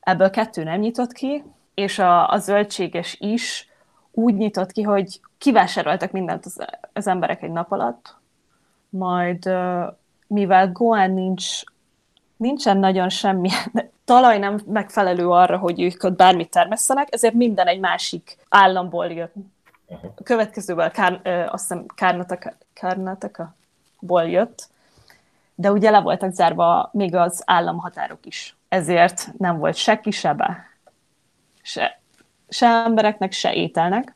Ebből kettő nem nyitott ki, és a, a zöldséges is úgy nyitott ki, hogy kivásároltak mindent az, az emberek egy nap alatt, majd mivel Goan nincs, nincsen nagyon semmi, *laughs* talaj nem megfelelő arra, hogy ők ott bármit termesztenek, ezért minden egy másik államból jött. A következővel Kár, azt hiszem Kárnataka, Kárnataka-ból jött, de ugye le voltak zárva még az államhatárok is. Ezért nem volt se kisebe, se, se embereknek, se ételnek.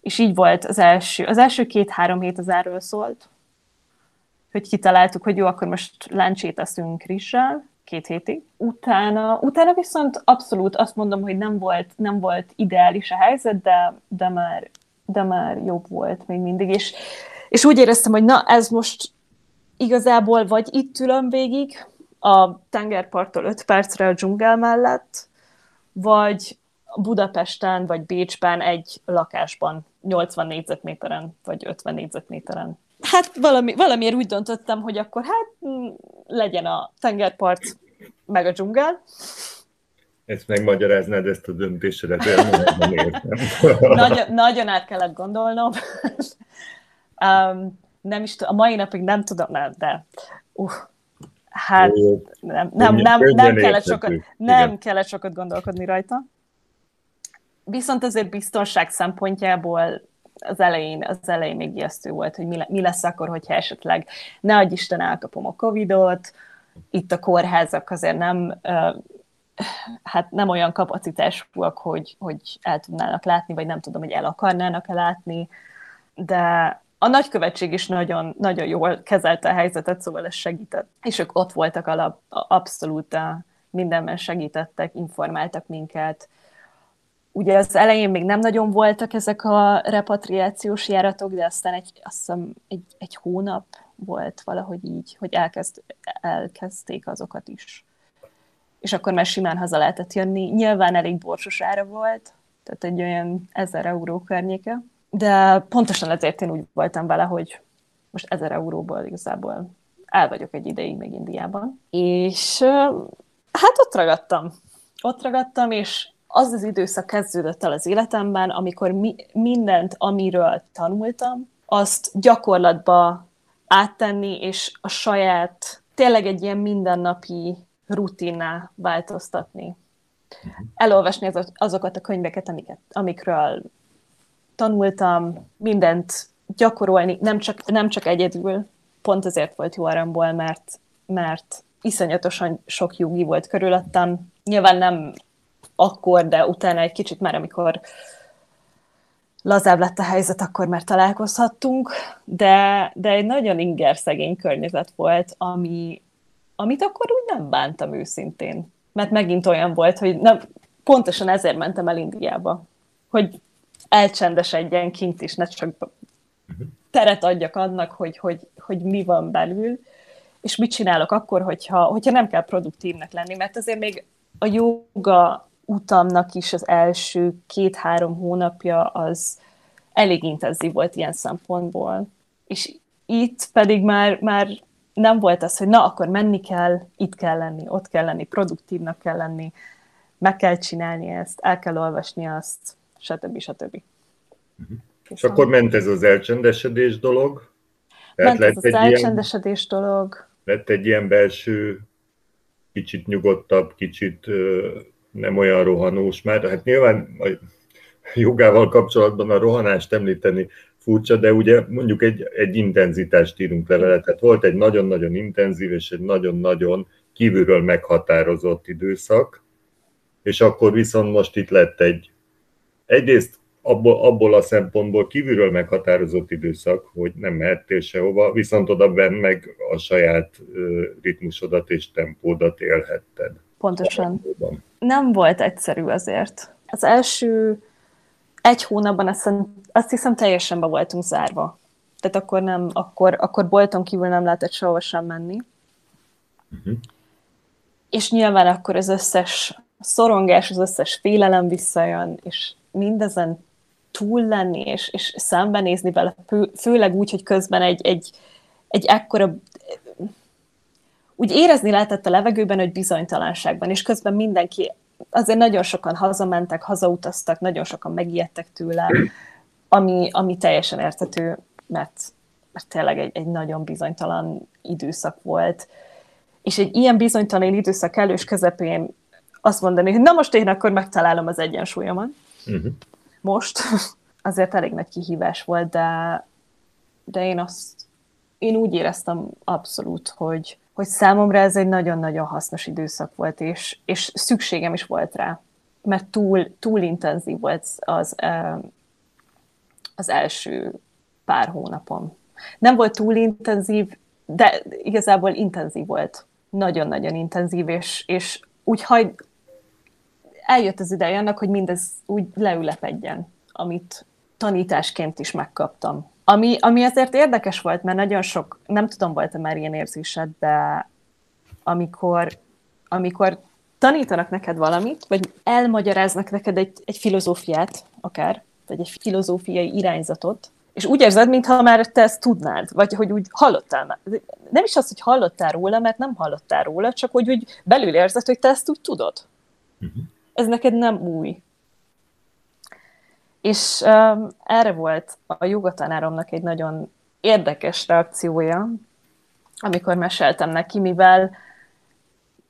És így volt az első, az első két-három hét az erről szólt, hogy kitaláltuk, hogy jó, akkor most láncsét eszünk rissel, két hétig. Utána, utána viszont abszolút azt mondom, hogy nem volt, nem volt ideális a helyzet, de, de, már, de már jobb volt még mindig. És, és úgy éreztem, hogy na, ez most igazából vagy itt ülöm végig, a tengerparttól 5 percre a dzsungel mellett, vagy Budapesten vagy Bécsben egy lakásban, 80 négyzetméteren, vagy 50 négyzetméteren. Hát valami, valamiért úgy döntöttem, hogy akkor hát mm, legyen a tengerpart, meg a dzsungel. Ezt megmagyaráznád ezt a döntésedet, nem értem. *laughs* nagyon, nagyon át kellett gondolnom. *laughs* um, nem is a mai napig nem tudom, nem, de uh, hát nem, nem, nem, nem, kellett sokat, nem kellett sokat gondolkodni rajta. Viszont azért biztonság szempontjából az elején, az elején még ijesztő volt, hogy mi, mi lesz akkor, hogyha esetleg ne adj Isten elkapom a Covidot, itt a kórházak azért nem, hát nem olyan kapacitásúak, hogy, hogy el tudnának látni, vagy nem tudom, hogy el akarnának-e látni, de a nagykövetség is nagyon, nagyon jól kezelte a helyzetet, szóval ez segített. És ők ott voltak alap, abszolút mindenben segítettek, informáltak minket. Ugye az elején még nem nagyon voltak ezek a repatriációs járatok, de aztán egy, azt hiszem egy, egy hónap volt valahogy így, hogy elkezd, elkezdték azokat is. És akkor már simán haza lehetett jönni. Nyilván elég borsos ára volt, tehát egy olyan ezer euró környéke de pontosan ezért én úgy voltam vele, hogy most ezer euróból igazából el vagyok egy ideig még Indiában. És hát ott ragadtam. Ott ragadtam, és az az időszak kezdődött el az életemben, amikor mi, mindent, amiről tanultam, azt gyakorlatba áttenni, és a saját, tényleg egy ilyen mindennapi rutinná változtatni. Elolvasni azokat a könyveket, amiket, amikről tanultam mindent gyakorolni, nem csak, nem csak egyedül, pont ezért volt jó aramból, mert, mert iszonyatosan sok jogi volt körülöttem. Nyilván nem akkor, de utána egy kicsit már, amikor lazább lett a helyzet, akkor már találkozhattunk, de, de egy nagyon inger szegény környezet volt, ami, amit akkor úgy nem bántam őszintén. Mert megint olyan volt, hogy nem, pontosan ezért mentem el Indiába, hogy elcsendesedjen kint is, ne csak teret adjak annak, hogy, hogy, hogy mi van belül, és mit csinálok akkor, hogyha, hogyha nem kell produktívnek lenni, mert azért még a joga utamnak is az első két-három hónapja az elég intenzív volt ilyen szempontból. És itt pedig már, már nem volt az, hogy na, akkor menni kell, itt kell lenni, ott kell lenni, produktívnak kell lenni, meg kell csinálni ezt, el kell olvasni azt, stb. stb. Uh-huh. És akkor ment ez az elcsendesedés dolog? Tehát ment ez az elcsendesedés ilyen, dolog. Lett egy ilyen belső, kicsit nyugodtabb, kicsit nem olyan rohanós már. Hát nyilván a jogával kapcsolatban a rohanást említeni furcsa, de ugye mondjuk egy, egy intenzitást írunk le vele. Tehát volt egy nagyon-nagyon intenzív és egy nagyon-nagyon kívülről meghatározott időszak, és akkor viszont most itt lett egy egyrészt abból, abból a szempontból kívülről meghatározott időszak, hogy nem mehettél sehova, viszont oda benn meg a saját ritmusodat és tempódat élhetted. Pontosan. Nem volt egyszerű azért. Az első egy hónapban azt, azt hiszem teljesen be voltunk zárva. Tehát akkor nem, akkor, akkor bolton kívül nem lehetett sehova sem menni. Uh-huh. És nyilván akkor az összes szorongás, az összes félelem visszajön, és mindezen túl lenni, és, és szembenézni vele, főleg úgy, hogy közben egy, egy, egy ekkora úgy érezni lehetett a levegőben, hogy bizonytalanságban, és közben mindenki, azért nagyon sokan hazamentek, hazautaztak, nagyon sokan megijedtek tőle, ami, ami teljesen értető, mert, mert tényleg egy, egy nagyon bizonytalan időszak volt. És egy ilyen bizonytalan időszak elős közepén azt mondani, hogy na most én akkor megtalálom az egyensúlyomat. Uh-huh. Most *laughs* azért elég nagy kihívás volt, de, de én azt én úgy éreztem abszolút, hogy, hogy számomra ez egy nagyon-nagyon hasznos időszak volt, és, és szükségem is volt rá, mert túl, túl intenzív volt az, az első pár hónapom. Nem volt túl intenzív, de igazából intenzív volt. Nagyon-nagyon intenzív, és, és úgy haj, eljött az ideje annak, hogy mindez úgy leülepedjen, amit tanításként is megkaptam. Ami, ami azért érdekes volt, mert nagyon sok, nem tudom, volt-e már ilyen érzésed, de amikor, amikor tanítanak neked valamit, vagy elmagyaráznak neked egy, egy filozófiát, akár, vagy egy filozófiai irányzatot, és úgy érzed, mintha már te ezt tudnád, vagy hogy úgy hallottál már. Nem is az, hogy hallottál róla, mert nem hallottál róla, csak hogy úgy belül érzed, hogy te ezt úgy tudod. Uh-huh. Ez neked nem új. És um, erre volt a jogatanáromnak egy nagyon érdekes reakciója, amikor meséltem neki, mivel,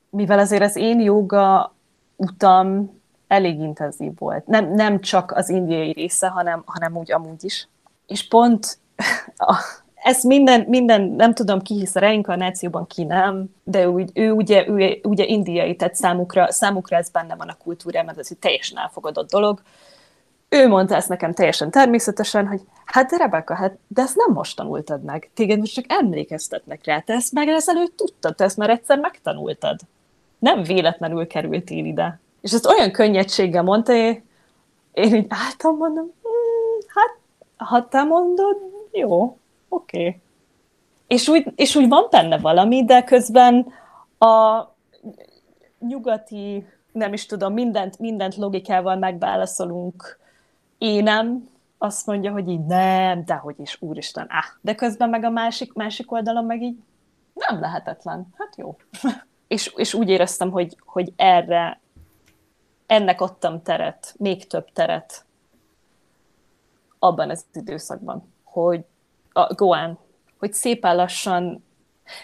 mivel azért az én joga utam elég intenzív volt. Nem, nem csak az indiai része, hanem, hanem úgy amúgy is. És pont *laughs* ez minden, minden, nem tudom ki hisz a reinkarnációban, ki nem, de úgy, ő ugye, ő, ugye indiai, tehát számukra, számukra ez benne van a kultúrában, ez egy teljesen elfogadott dolog. Ő mondta ezt nekem teljesen természetesen, hogy hát de Rebecca, hát de ezt nem most tanultad meg. Téged most csak emlékeztetnek rá, te ezt meg ezelőtt tudtad, te ezt már egyszer megtanultad. Nem véletlenül kerültél ide. És ezt olyan könnyedséggel mondta, én, én így álltam, mondom, hm, hát ha te mondod, jó, oké. És úgy, és úgy van benne valami, de közben a nyugati, nem is tudom, mindent, mindent logikával megválaszolunk énem, azt mondja, hogy így nem, de hogy is, úristen, áh. De közben meg a másik, másik oldalon meg így nem lehetetlen. Hát jó. *laughs* és, és úgy éreztem, hogy, hogy erre, ennek adtam teret, még több teret abban az időszakban, hogy a Goán, hogy szépen lassan,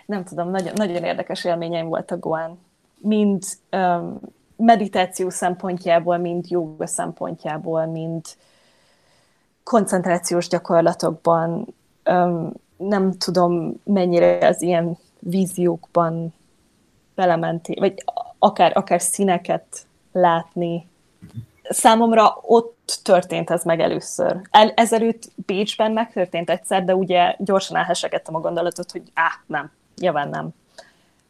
nem tudom, nagyon, nagyon érdekes élményeim volt a Goán. Mind um, meditáció szempontjából, mind joga szempontjából, mind koncentrációs gyakorlatokban, nem tudom mennyire az ilyen víziókban belementi, vagy akár, akár színeket látni, számomra ott történt ez meg először. El, ezelőtt Bécsben megtörtént egyszer, de ugye gyorsan elhesegettem a gondolatot, hogy á, nem, nyilván nem.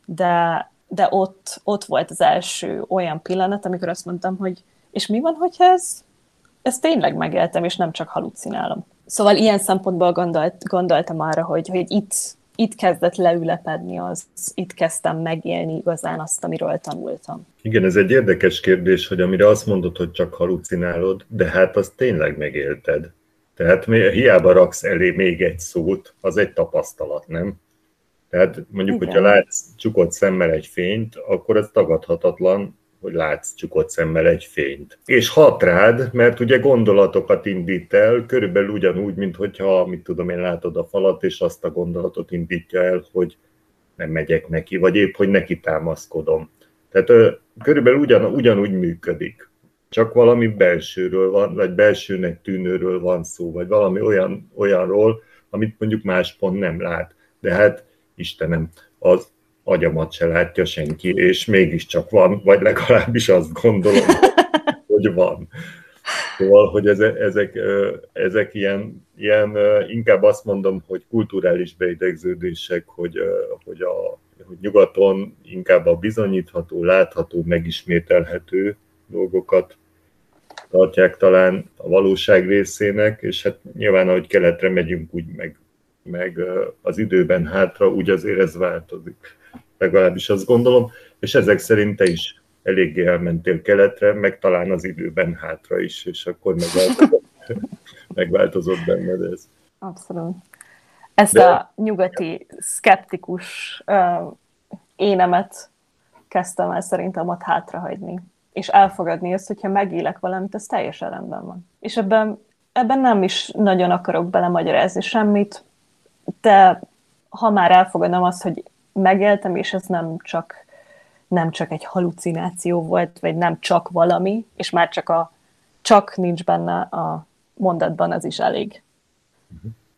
De, de ott, ott volt az első olyan pillanat, amikor azt mondtam, hogy és mi van, hogyha ez, ez tényleg megéltem, és nem csak halucinálom. Szóval ilyen szempontból gondolt, gondoltam arra, hogy, hogy itt, itt kezdett leülepedni az, itt kezdtem megélni igazán azt, amiről tanultam. Igen, ez egy érdekes kérdés, hogy amire azt mondod, hogy csak halucinálod, de hát azt tényleg megélted. Tehát hiába raksz elé még egy szót, az egy tapasztalat, nem? Tehát mondjuk, Igen. hogyha látsz csukott szemmel egy fényt, akkor ez tagadhatatlan, hogy látsz csukott szemmel egy fényt. És hat rád, mert ugye gondolatokat indít el, körülbelül ugyanúgy, mint hogyha, mit tudom én, látod a falat, és azt a gondolatot indítja el, hogy nem megyek neki, vagy épp, hogy neki támaszkodom. Tehát ö, körülbelül ugyan, ugyanúgy működik. Csak valami belsőről van, vagy belsőnek tűnőről van szó, vagy valami olyan, olyanról, amit mondjuk más pont nem lát. De hát, Istenem, az agyamat se látja senki, és mégiscsak van, vagy legalábbis azt gondolom, *laughs* hogy van. Szóval, hogy ezek, ezek, ezek ilyen, ilyen, inkább azt mondom, hogy kulturális beidegződések, hogy, hogy, a, hogy nyugaton inkább a bizonyítható, látható, megismételhető dolgokat tartják talán a valóság részének, és hát nyilván, ahogy keletre megyünk, úgy meg, meg az időben hátra, úgy azért ez változik. Legalábbis azt gondolom, és ezek szerint te is eléggé elmentél keletre, meg talán az időben hátra is, és akkor megváltozott, *laughs* megváltozott benned ez. Abszolút. Ezt De... a nyugati szkeptikus uh, énemet kezdtem el szerintem ott hátrahagyni. És elfogadni azt, hogyha megélek valamit, az teljesen rendben van. És ebben, ebben nem is nagyon akarok belemagyarázni semmit, de ha már elfogadom azt, hogy megéltem, és ez nem csak nem csak egy halucináció volt, vagy nem csak valami, és már csak a csak nincs benne a mondatban, az is elég.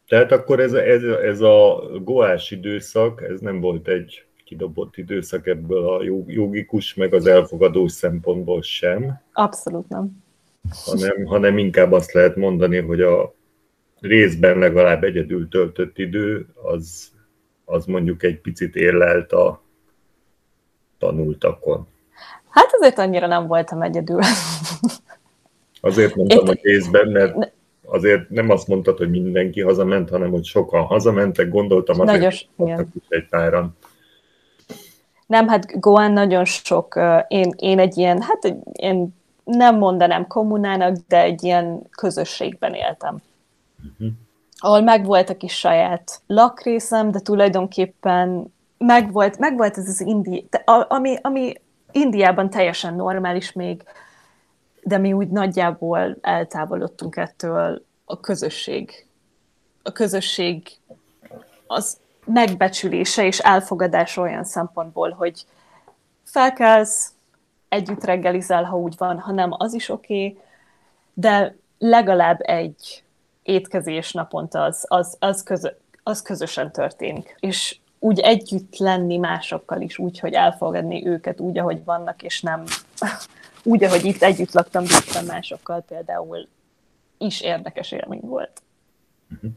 Tehát akkor ez, ez, ez a goás időszak, ez nem volt egy kidobott időszak ebből a jogikus, meg az elfogadó szempontból sem. Abszolút nem. Hanem, hanem inkább azt lehet mondani, hogy a részben legalább egyedül töltött idő, az, az mondjuk egy picit érlelt a, tanultakon? Hát azért annyira nem voltam egyedül. *laughs* Azért mondtam, Itt... hogy részben, mert azért nem azt mondtad, hogy mindenki hazament, hanem hogy sokan hazamentek, gondoltam azért, Nagyos, hogy is egy páran. Nem, hát Goan nagyon sok, én, én egy ilyen, hát én nem mondanám kommunának, de egy ilyen közösségben éltem. Uh-huh. Ahol megvolt a kis saját lakrészem, de tulajdonképpen megvolt, megvolt ez az indi, ami, ami Indiában teljesen normális még, de mi úgy nagyjából eltávolodtunk ettől a közösség. A közösség az megbecsülése és elfogadása olyan szempontból, hogy felkelsz, együtt reggelizel, ha úgy van, ha nem, az is oké, okay, de legalább egy étkezés naponta az, az, az, közö, az közösen történik. És úgy együtt lenni másokkal is, úgy, hogy elfogadni őket úgy, ahogy vannak, és nem *laughs* úgy, ahogy itt együtt laktam Bécsben másokkal például is érdekes élmény volt. Uh-huh.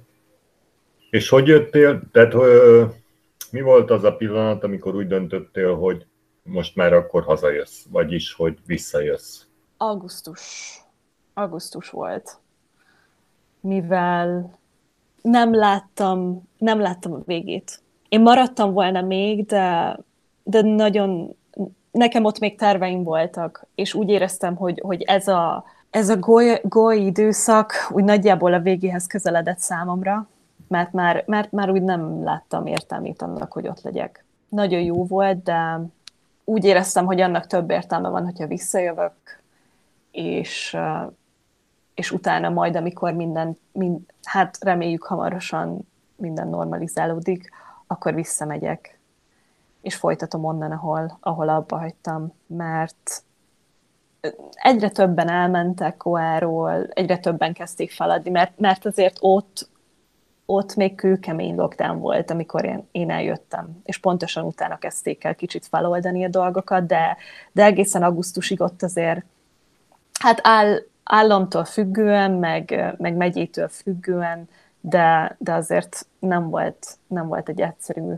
És hogy jöttél, tehát hogy, mi volt az a pillanat, amikor úgy döntöttél, hogy most már akkor hazajössz, vagyis, hogy visszajössz? Augusztus. Augusztus volt. Mivel nem láttam, nem láttam a végét én maradtam volna még, de, de nagyon, nekem ott még terveim voltak, és úgy éreztem, hogy, hogy ez a, ez a goly, goly időszak úgy nagyjából a végéhez közeledett számomra, mert már, mert már úgy nem láttam értelmét annak, hogy ott legyek. Nagyon jó volt, de úgy éreztem, hogy annak több értelme van, hogyha visszajövök, és, és utána majd, amikor minden, mind, hát reméljük hamarosan minden normalizálódik, akkor visszamegyek, és folytatom onnan, ahol, ahol abba hagytam, mert egyre többen elmentek Koáról, egyre többen kezdték feladni, mert, mert azért ott, ott még kőkemény lockdown volt, amikor én, én eljöttem, és pontosan utána kezdték el kicsit feloldani a dolgokat, de, de egészen augusztusig ott azért, hát áll, államtól függően, meg, meg megyétől függően de, de azért nem volt, nem volt egy egyszerű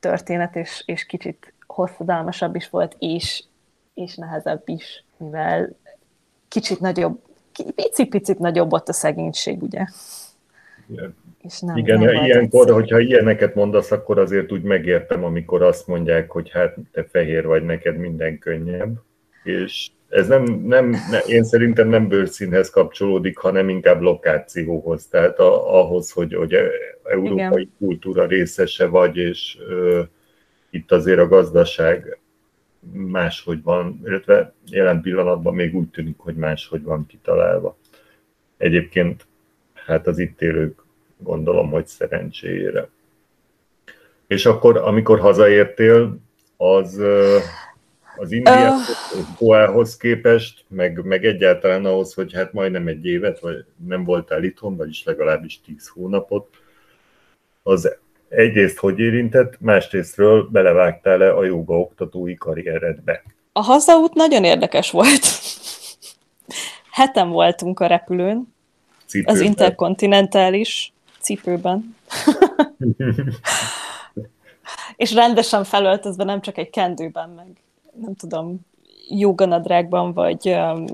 történet, és, és kicsit hosszadalmasabb is volt, és, és nehezebb is, mivel kicsit nagyobb, picit-picit nagyobb ott a szegénység, ugye? Igen. És nem, Igen, nem ilyenkor, egyszerű. hogyha ilyeneket mondasz, akkor azért úgy megértem, amikor azt mondják, hogy hát te fehér vagy, neked minden könnyebb, és ez nem, nem, ne, én szerintem nem bőrszínhez kapcsolódik, hanem inkább lokációhoz, tehát a, ahhoz, hogy, hogy e, európai Igen. kultúra részese vagy, és ö, itt azért a gazdaság máshogy van, illetve jelen pillanatban még úgy tűnik, hogy máshogy van kitalálva. Egyébként hát az itt élők gondolom, hogy szerencséjére. És akkor, amikor hazaértél, az az indiához, uh, képest, meg, meg egyáltalán ahhoz, hogy hát majdnem egy évet, vagy nem voltál itthon, vagyis legalábbis tíz hónapot, az egyrészt hogy érintett, másrésztről belevágtál-e a joga oktatói karrieredbe? A hazaút nagyon érdekes volt. heten voltunk a repülőn, Cipőben. az interkontinentális cipőben. *laughs* és rendesen felöltözve, nem csak egy kendőben, meg nem tudom, joganadrágban, vagy um,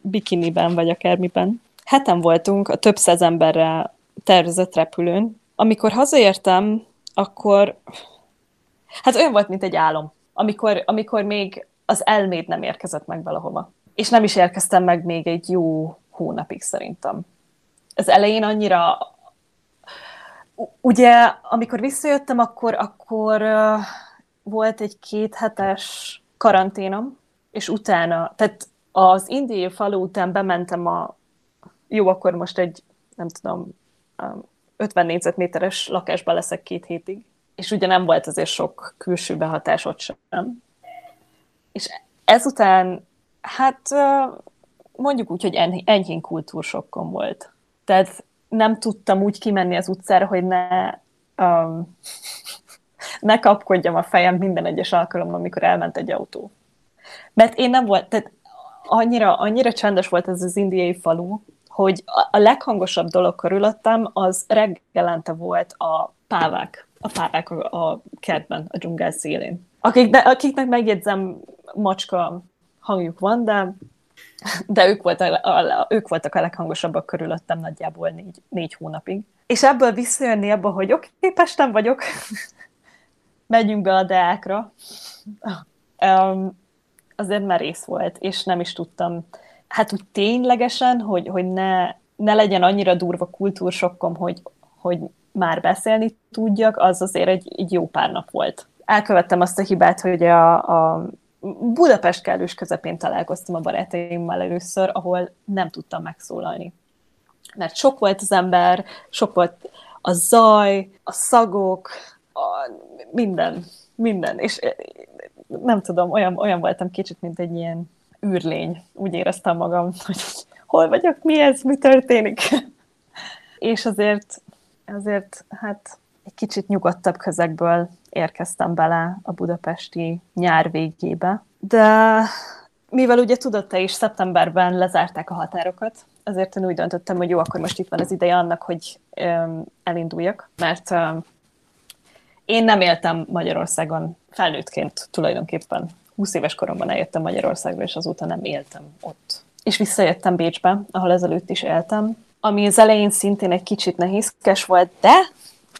bikiniben, vagy akármiben. Heten voltunk a több száz emberrel tervezett repülőn. Amikor hazaértem, akkor hát olyan volt, mint egy álom. Amikor, amikor még az elméd nem érkezett meg valahova. És nem is érkeztem meg még egy jó hónapig szerintem. Az elején annyira ugye, amikor visszajöttem, akkor, akkor uh, volt egy két hetes karanténom, és utána, tehát az indiai falu után bementem a, jó, akkor most egy, nem tudom, 50 négyzetméteres lakásban leszek két hétig, és ugye nem volt azért sok külső behatás ott sem. És ezután, hát mondjuk úgy, hogy enyhén kultúrsokkom volt. Tehát nem tudtam úgy kimenni az utcára, hogy ne, um, ne kapkodjam a fejem minden egyes alkalommal, amikor elment egy autó. Mert én nem volt, tehát annyira, annyira csendes volt ez az indiai falu, hogy a leghangosabb dolog körülöttem az reggelente volt a pávák, a pávák a, a kertben, a dzsungel szélén. Akik, de, akiknek megjegyzem, macska hangjuk van, de, de ők, voltak, a, ők voltak a leghangosabbak körülöttem nagyjából négy, négy hónapig. És ebből visszajönni abba, hogy oké, okay, Pesten vagyok, megyünk be a deákra, um, azért merész volt, és nem is tudtam, hát úgy ténylegesen, hogy, hogy ne, ne legyen annyira durva kultúrsokkom, hogy, hogy már beszélni tudjak, az azért egy, egy jó pár nap volt. Elkövettem azt a hibát, hogy a, a Budapest kellős közepén találkoztam a barátaimmal először, ahol nem tudtam megszólalni. Mert sok volt az ember, sok volt a zaj, a szagok, a minden, minden. És nem tudom, olyan, olyan voltam kicsit, mint egy ilyen űrlény. Úgy éreztem magam, *laughs* hogy hol vagyok, mi ez, mi történik. *laughs* és azért, azért hát egy kicsit nyugodtabb közegből érkeztem bele a budapesti nyár végébe. De mivel ugye tudod te is, szeptemberben lezárták a határokat, azért én úgy döntöttem, hogy jó, akkor most itt van az ideje annak, hogy elinduljak, mert én nem éltem Magyarországon felnőttként tulajdonképpen. 20 éves koromban eljöttem Magyarországra, és azóta nem éltem ott. És visszajöttem Bécsbe, ahol ezelőtt is éltem, ami az elején szintén egy kicsit nehézkes volt, de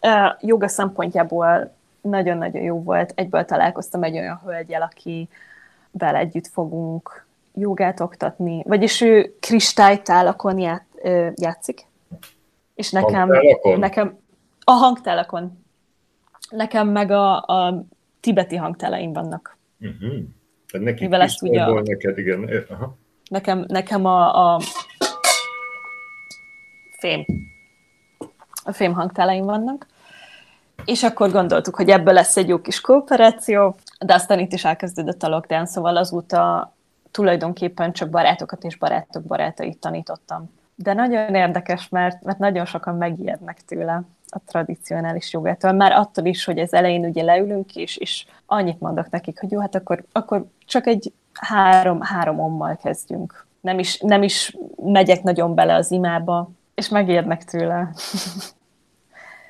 uh, joga szempontjából nagyon-nagyon jó volt. Egyből találkoztam egy olyan hölgyel, aki vele együtt fogunk jogát oktatni, vagyis ő kristálytálakon ját, játszik, és nekem, nekem a hangtálakon, nekem meg a, a tibeti hangteleim vannak. Uh-huh. Tehát neki Mivel ezt ugye a, neked, igen. Aha. Nekem, nekem a, a fém, a fém hangteleim vannak, és akkor gondoltuk, hogy ebből lesz egy jó kis kooperáció, de aztán itt is elkezdődött a lockdown, szóval azóta tulajdonképpen csak barátokat és barátok barátait tanítottam. De nagyon érdekes, mert, mert nagyon sokan megijednek tőle a tradicionális jogától. Már attól is, hogy az elején ugye leülünk, és, és annyit mondok nekik, hogy jó, hát akkor, akkor csak egy három, három ommal kezdjünk. Nem is, nem is megyek nagyon bele az imába, és megijednek tőle. *laughs*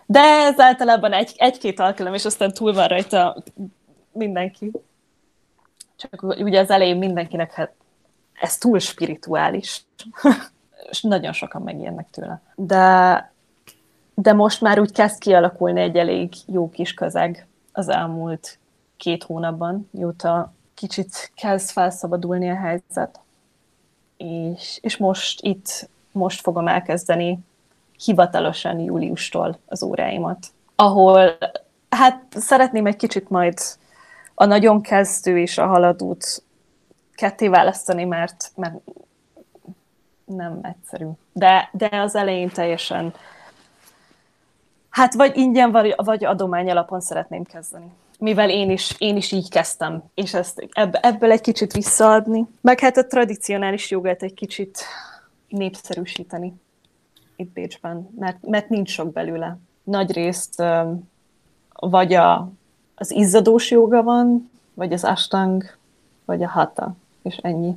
De ez általában egy, egy-két alkalom, és aztán túl van rajta mindenki. Csak ugye az elején mindenkinek, hát ez túl spirituális. *laughs* és nagyon sokan megijednek tőle. De, de most már úgy kezd kialakulni egy elég jó kis közeg az elmúlt két hónapban, mióta kicsit kezd felszabadulni a helyzet. És, és most itt, most fogom elkezdeni hivatalosan júliustól az óráimat, ahol hát szeretném egy kicsit majd a nagyon kezdő és a haladót ketté választani, mert, mert nem egyszerű. De, de az elején teljesen hát vagy ingyen, vagy, vagy adomány alapon szeretném kezdeni. Mivel én is, én is így kezdtem, és ezt ebből egy kicsit visszaadni, meg hát a tradicionális jogát egy kicsit népszerűsíteni itt Bécsben, mert, mert nincs sok belőle. Nagy részt vagy a, az izzadós joga van, vagy az astang, vagy a hata, és ennyi.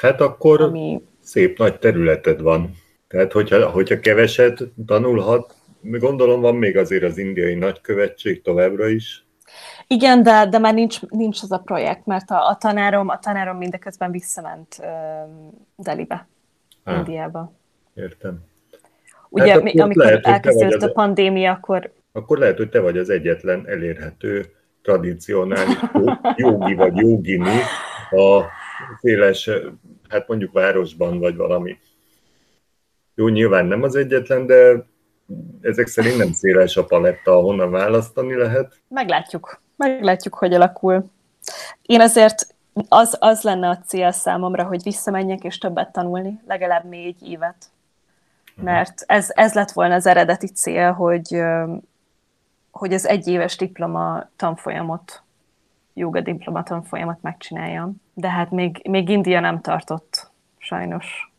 Hát akkor ami... szép nagy területed van. Tehát, hogyha, hogyha keveset tanulhat, gondolom van még azért az indiai nagykövetség továbbra is. Igen, de, de már nincs, nincs az a projekt, mert a, a tanárom, a tanárom mindeközben visszament uh, Delibe, Há, Indiába. Értem. Ugye, hát mi, amikor lehet, elkezdődött a pandémia, akkor... Akkor lehet, hogy te vagy az egyetlen elérhető tradicionális jogi vagy jogini a széles, hát mondjuk városban, vagy valami. Jó, nyilván nem az egyetlen, de ezek szerint nem széles a paletta, ahonnan választani lehet. Meglátjuk. Meglátjuk, hogy alakul. Én azért az, az lenne a cél számomra, hogy visszamenjek és többet tanulni, legalább négy évet. Mhm. Mert ez, ez lett volna az eredeti cél, hogy, hogy az egyéves diploma tanfolyamot, joga diploma tanfolyamot megcsináljam. De hát még, még India nem tartott, sajnos,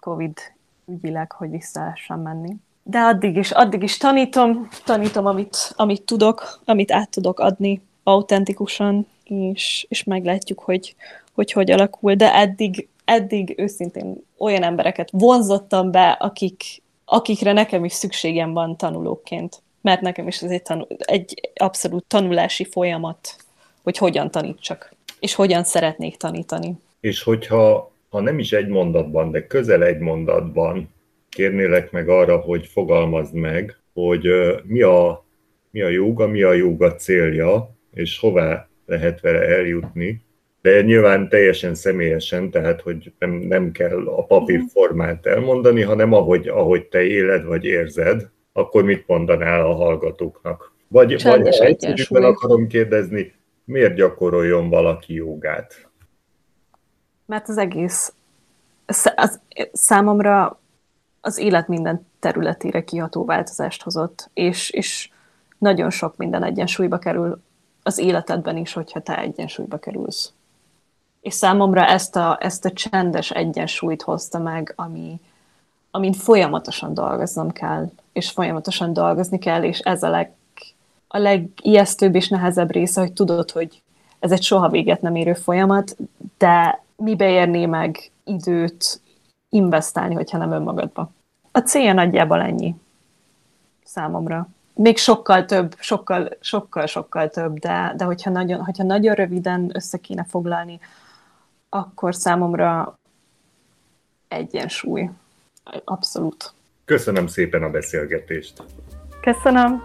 Covid ügyileg, hogy vissza menni de addig is, addig is tanítom, tanítom, amit, amit tudok, amit át tudok adni autentikusan, és, és meglátjuk, hogy, hogy hogy alakul, de eddig, eddig őszintén olyan embereket vonzottam be, akik, akikre nekem is szükségem van tanulóként. Mert nekem is ez egy, tanul, egy abszolút tanulási folyamat, hogy hogyan tanítsak, és hogyan szeretnék tanítani. És hogyha ha nem is egy mondatban, de közel egy mondatban kérnélek meg arra, hogy fogalmazd meg, hogy mi a, mi a joga, mi a joga célja, és hová lehet vele eljutni. De nyilván teljesen személyesen, tehát hogy nem, nem kell a papírformát elmondani, hanem ahogy, ahogy te éled vagy érzed, akkor mit mondanál a hallgatóknak? Vagy, vagy egyszerűen akarom kérdezni, miért gyakoroljon valaki jogát? Mert az egész az, számomra az élet minden területére kiható változást hozott, és, és nagyon sok minden egyensúlyba kerül az életedben is, hogyha te egyensúlyba kerülsz. És számomra ezt a, ezt a csendes egyensúlyt hozta meg, ami, amin folyamatosan dolgoznom kell, és folyamatosan dolgozni kell, és ez a, leg, a legijesztőbb és nehezebb része, hogy tudod, hogy ez egy soha véget nem érő folyamat, de mibe érné meg időt, investálni, hogyha nem önmagadba. A célja nagyjából ennyi számomra. Még sokkal több, sokkal, sokkal, sokkal több, de, de hogyha, nagyon, hogyha nagyon röviden össze kéne foglalni, akkor számomra egyensúly. Abszolút. Köszönöm szépen a beszélgetést. Köszönöm.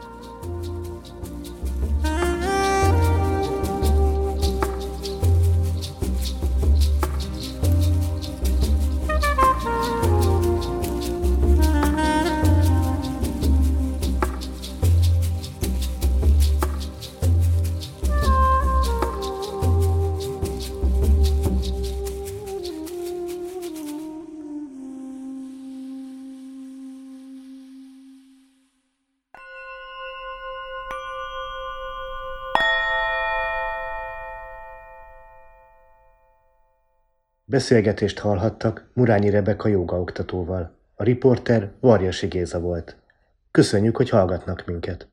Beszélgetést hallhattak Murányi Rebeka jogaoktatóval. A riporter Varjasi Géza volt. Köszönjük, hogy hallgatnak minket!